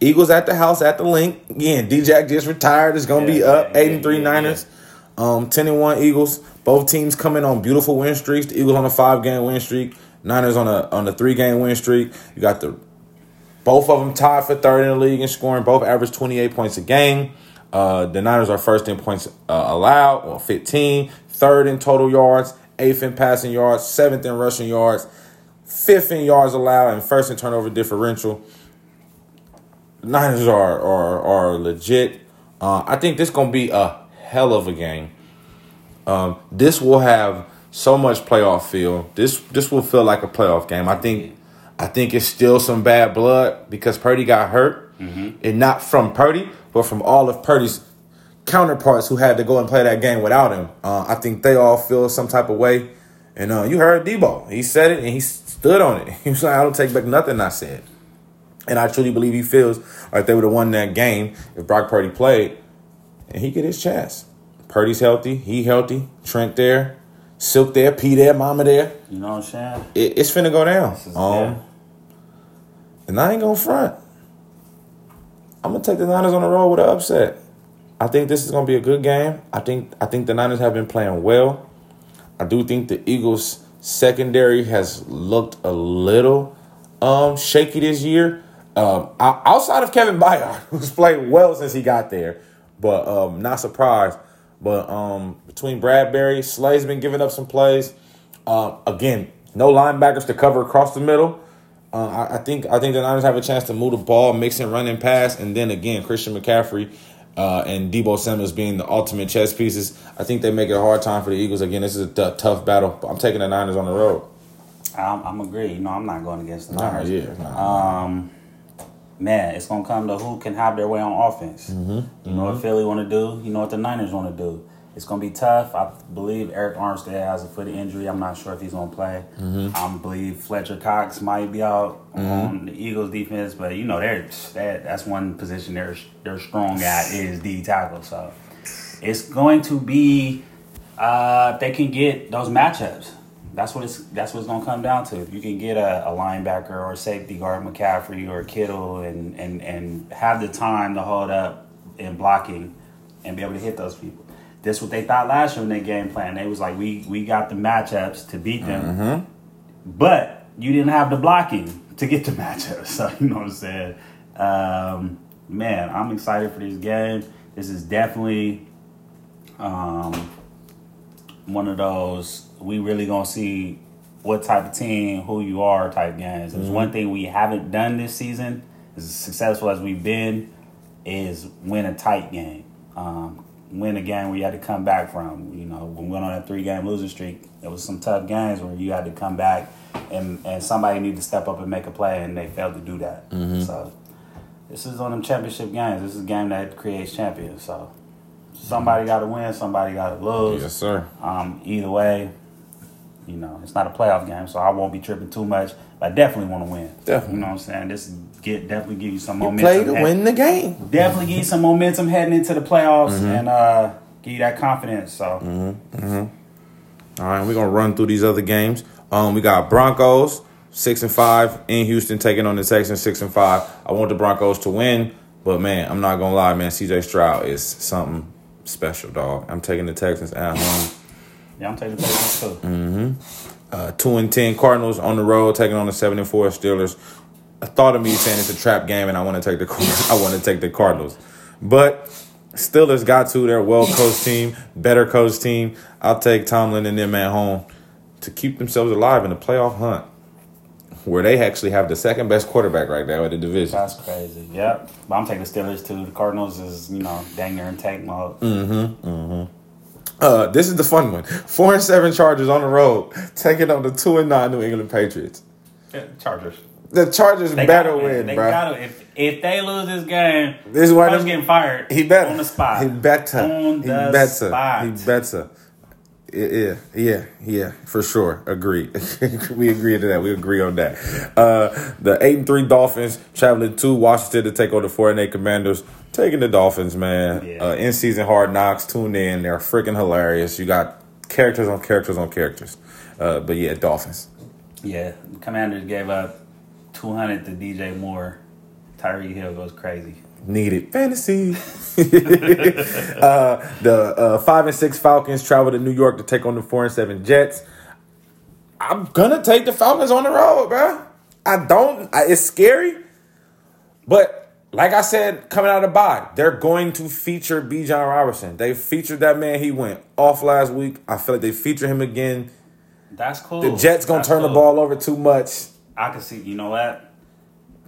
Eagles at the house at the Linc. Again, D-Jack just retired. It's gonna be up. yeah, Eight and three yeah, Niners. Um, ten and one Eagles. Both teams coming on beautiful win streaks. The Eagles on a five game win streak. Niners on a on a three game win streak. You got the both of them tied for third in the league in scoring. Both average 28 points a game. Uh, the Niners are first in points uh, allowed, or 15. Third in total yards. Eighth in passing yards. Seventh in rushing yards. Fifth in yards allowed, and first in turnover differential. Niners are are are legit. Uh, I think this gonna be a hell of a game. Um, this will have so much playoff feel. This this will feel like a playoff game. I think I think it's still some bad blood because Purdy got hurt, and not from Purdy, but from all of Purdy's counterparts who had to go and play that game without him. Uh, I think they all feel some type of way. And uh, you heard Deebo. He said it and he stood on it. <laughs> He was like, I don't take back nothing I said. And I truly believe he feels like they would have won that game if Brock Purdy played and he get his chance. Purdy's healthy. He healthy. Trent there. Silk there. P there. Mama there. You know what I'm saying? It, it's finna go down. Um. And I ain't gonna front. I'm gonna take the Niners on the road with an upset. I think this is gonna be a good game. I think I think the Niners have been playing well. I do think the Eagles secondary has looked a little um, shaky this year. Um, outside of Kevin Byard, <laughs> who's played well since he got there, but um, not surprised. But um, between Bradberry, Slay's been giving up some plays. Uh, again, no linebackers to cover across the middle. Uh, I, I think I think the Niners have a chance to move the ball, mix and run and pass, and then again Christian McCaffrey uh, and Deebo Samuels being the ultimate chess pieces. I think they make it a hard time for the Eagles. Again, this is a t- tough battle. But I'm taking the Niners on the road. I'm, I'm agree. You know, I'm not going against the Nah, Niners. yeah, nah. Um, man, it's gonna come to who can have their way on offense. Mm-hmm. You know what Philly want to do. You know what the Niners want to do. It's gonna be tough. I believe Arik Armstead has a foot injury. I'm not sure if he's gonna play. Mm-hmm. I believe Fletcher Cox might be out on the Eagles defense, but you know they're that that's one position they're they're strong at is D tackle. So it's going to be uh, if they can get those matchups. That's what it's that's what it's gonna come down to. If you can get a, a linebacker or a safety guard, McCaffrey or Kittle, and, and and have the time to hold up in blocking and be able to hit those people. That's what they thought last year in their game plan. They was like, we we got the matchups to beat them, but you didn't have the blocking to get the <laughs> matchups. So you know what I'm saying. Um, man, I'm excited for this game. This is definitely um, one of those we really gonna see what type of team, who you are type games. There's one thing we haven't done this season, as successful as we've been, is win a tight game. Um, win a game where you had to come back from. You know, when we went on a three game losing streak, there was some tough games where you had to come back and, and somebody needed to step up and make a play and they failed to do that. So this is on them championship games. This is a game that creates champions. So somebody got to win, somebody got to lose. Yes, sir. Um, either way, you know, it's not a playoff game, so I won't be tripping too much. I definitely want to win. Definitely. You know what I'm saying? This get definitely give you some You momentum. play to head- win the game. Definitely give you some momentum heading into the playoffs Mm-hmm. and uh, give you that confidence. So All right, we're gonna run through these other games. Um, we got Broncos six and five in Houston taking on the Texans six and five. I want the Broncos to win, but man, I'm not gonna lie, man. CJ Stroud is something special, dog. I'm taking the Texans at home. yeah, I'm taking the Texans too. Mm. Uh, two and ten Cardinals on the road taking on the seven and four Steelers. I thought of me saying it's a trap game, and I want to take the <laughs> I want to take the Cardinals, but Steelers got to their well coached team, better coached team. I'll take Tomlin and them at home to keep themselves alive in the playoff hunt, where they actually have the second best quarterback right now in the division. That's crazy. Yep. But I'm taking the Steelers too. The Cardinals is, you know, dang near in tank mode. Mm. Uh, this is the fun one: four and seven Chargers on the road taking on the two and nine New England Patriots. Yeah, Chargers. The Chargers They better gotta win, They bro. gotta if if they lose this game, This is why coach them- getting fired. He better on the spot. He better. on he the better. spot. He better. Yeah, yeah, yeah, for sure. Agree. <laughs> we agree to that. We agree on that. Uh, the eight and three Dolphins traveling to Washington to take on the four and eight Commanders. Taking the Dolphins, man. Yeah. Uh, in season hard knocks. Tune in. They're freaking hilarious. You got characters on characters on characters. Uh, but yeah, Dolphins. Yeah, Commanders gave up 200 to DJ Moore. Tyreek Hill goes crazy. Needed fantasy. <laughs> uh, the uh, five and six Falcons travel to New York to take on the four and seven Jets. I'm gonna take the Falcons on the road, bro. I don't. I, it's scary, but like I said, coming out of the bye, they're going to feature Bijan Robertson. They featured that man. He went off last week. I feel like they feature him again. That's cool. The Jets gonna That's turn the ball over too much. I can see. You know what?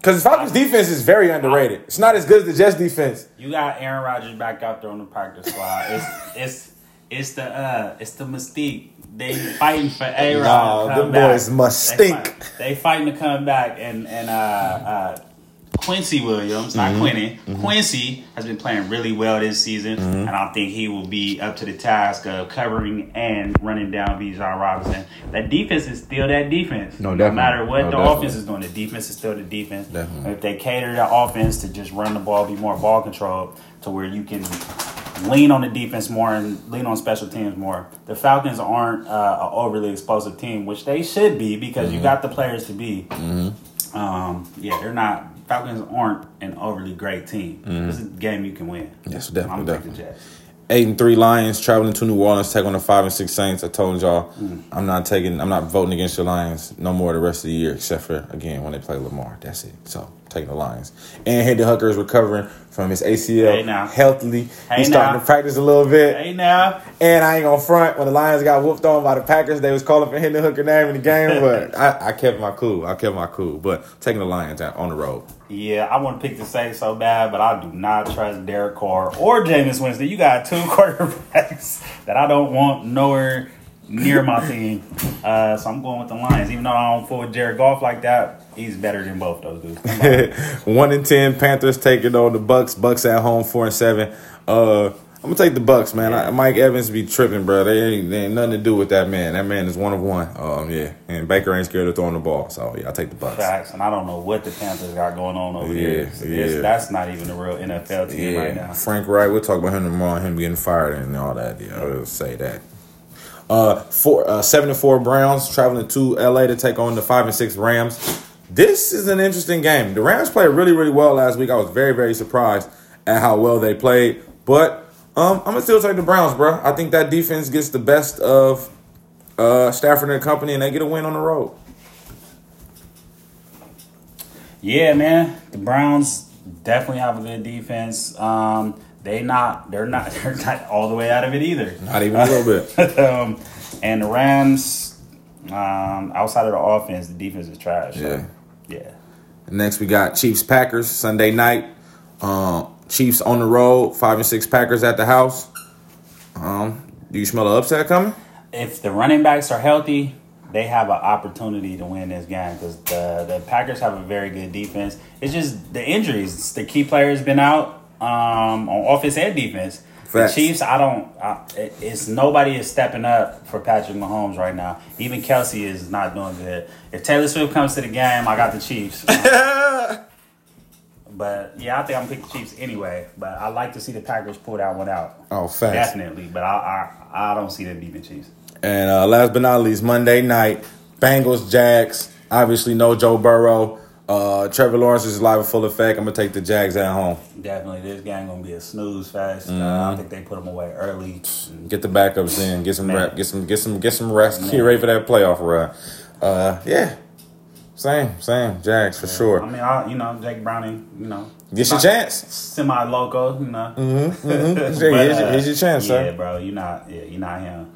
Because the Falcons defense is very underrated. It's not as good as the Jets defense. You got Aaron Rodgers back out there on the practice squad. <laughs> It's it's it's the uh it's the mystique. They fighting for A Rod. Nah, to them back. boys must They stink. fight- They fighting to come back, and and uh, uh, Quincy Williams, Mm-hmm. not Quinny, Quincy has been playing really well this season, Mm-hmm. and I think he will be up to the task of covering and running down Bijan Robinson. That defense is still that defense. No, no matter what No, the definitely. offense is doing, the defense is still the defense. Definitely. If they cater the offense to just run the ball, be more ball control, to where you can lean on the defense more and lean on special teams more. The Falcons aren't uh, an overly explosive team, which they should be because Mm-hmm. you got the players to be. Um, yeah, they're not. Falcons aren't an overly great team. This is a game you can win. Mm-hmm. Yes, definitely, I'm taking definitely. Jets. eight and three Lions traveling to New Orleans, take on the five and six Saints. I told y'all I'm not taking I'm not voting against the Lions no more the rest of the year, except for again when they play Lamar. That's it. So taking the Lions. And Hendon Hooker is recovering from his ACL Hey, now. healthily. Hey, He's starting to practice a little bit. Hey now, And I ain't gonna front when the Lions got whooped on by the Packers. They was calling for Hendon Hooker name in the game, but <laughs> I, I kept my cool. I kept my cool. But taking the Lions out on the road. yeah, I want to pick the Saints so bad, but I do not trust Derek Carr or Jameis Winston. You got two <laughs> quarterbacks that I don't want nowhere near my team. Uh, so I'm going with the Lions, even though I don't fool with Jared Goff like that. He's better than both those dudes. <laughs> On. One and ten Panthers taking on the Bucks. Bucks at home four and seven. Uh, I'm gonna take the Bucks, man. I, Mike Evans be tripping, bro. They ain't, they ain't nothing to do with that man. That man is one of one. Um, yeah, and Baker ain't scared of throwing the ball. So yeah, I take the Bucks. Facts, and I don't know what the Panthers got going on over Yeah, here. It's- yeah. that's not even a real NFL team right now. Frank Reich. We'll talk about him tomorrow. Him getting fired and all that. Yeah, I'll say that. Uh, four, uh, seven and four Browns traveling to LA to take on the five and six Rams. This is an interesting game. The Rams played really, really well last week. I was very, very surprised at how well they played. But um, I'm gonna still take the Browns, bro. I think that defense gets the best of uh, Stafford and company, and they get a win on the road. Yeah, man, the Browns definitely have a good defense. Um, they not, they're not, <laughs> they're not all the way out of it either. Not even a little bit. <laughs> um, and the Rams, um, outside of the offense, the defense is trash. so, Yeah. Next, we got Chiefs Packers Sunday night. Um, Chiefs on the road, five and six Packers at the house. Um, do you smell an upset coming? if the running backs are healthy, they have an opportunity to win this game because the the Packers have a very good defense. It's just the injuries. The key players been out um, on offense and defense. Facts. The Chiefs, I don't. I, it's nobody is stepping up for Patrick Mahomes right now. Even Kelce is not doing good. If Taylor Swift comes to the game, I got the Chiefs. <laughs> but yeah, I think I'm gonna pick the Chiefs anyway. But I like to see the Packers pull that one out. Oh, facts. Definitely, but I I, I don't see them beating the Chiefs. And uh, last but not least, Monday night, Bengals, Jags. Obviously, no Joe Burrow. Uh, Trevor Lawrence is live in full effect. I'm gonna take the Jags at home. Definitely, this game gonna be a snooze fest. Uh, Mm-hmm. I think they put them away early. Get the backups in. Get some Man. rep. Get some. Get some. Get some rest. Get ready for that playoff run. Uh, yeah. Same. Same. Jags for I sure. I mean, I, you know, Jake Browning, you know, Get your chance. semi loco, you know. Here's, But, your, uh, here's your chance, yeah, sir. bro, you're not, yeah, you're not him.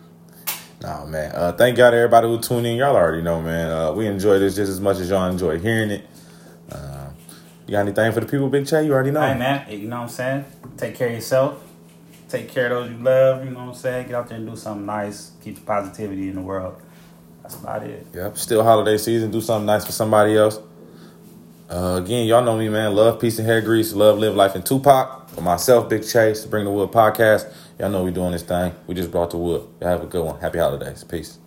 Oh man. Uh, thank y'all to everybody who tuned in. Y'all already know, man. Uh, we enjoy this just as much as y'all enjoy hearing it. You got anything for the people, Big Che? You already know. Hey, man, you know what I'm saying? Take care of yourself. Take care of those you love. You know what I'm saying? Get out there and do something nice. Keep the positivity in the world. That's about it. Yep. Still holiday season. Do something nice for somebody else. Uh, again, y'all know me, man. Love, peace, and hair grease. Love, live life, and Tupac. For myself, Big Chase, Bring the Wood podcast. Y'all know we doing this thing. We just brought the wood. Y'all have a good one. Happy holidays. Peace.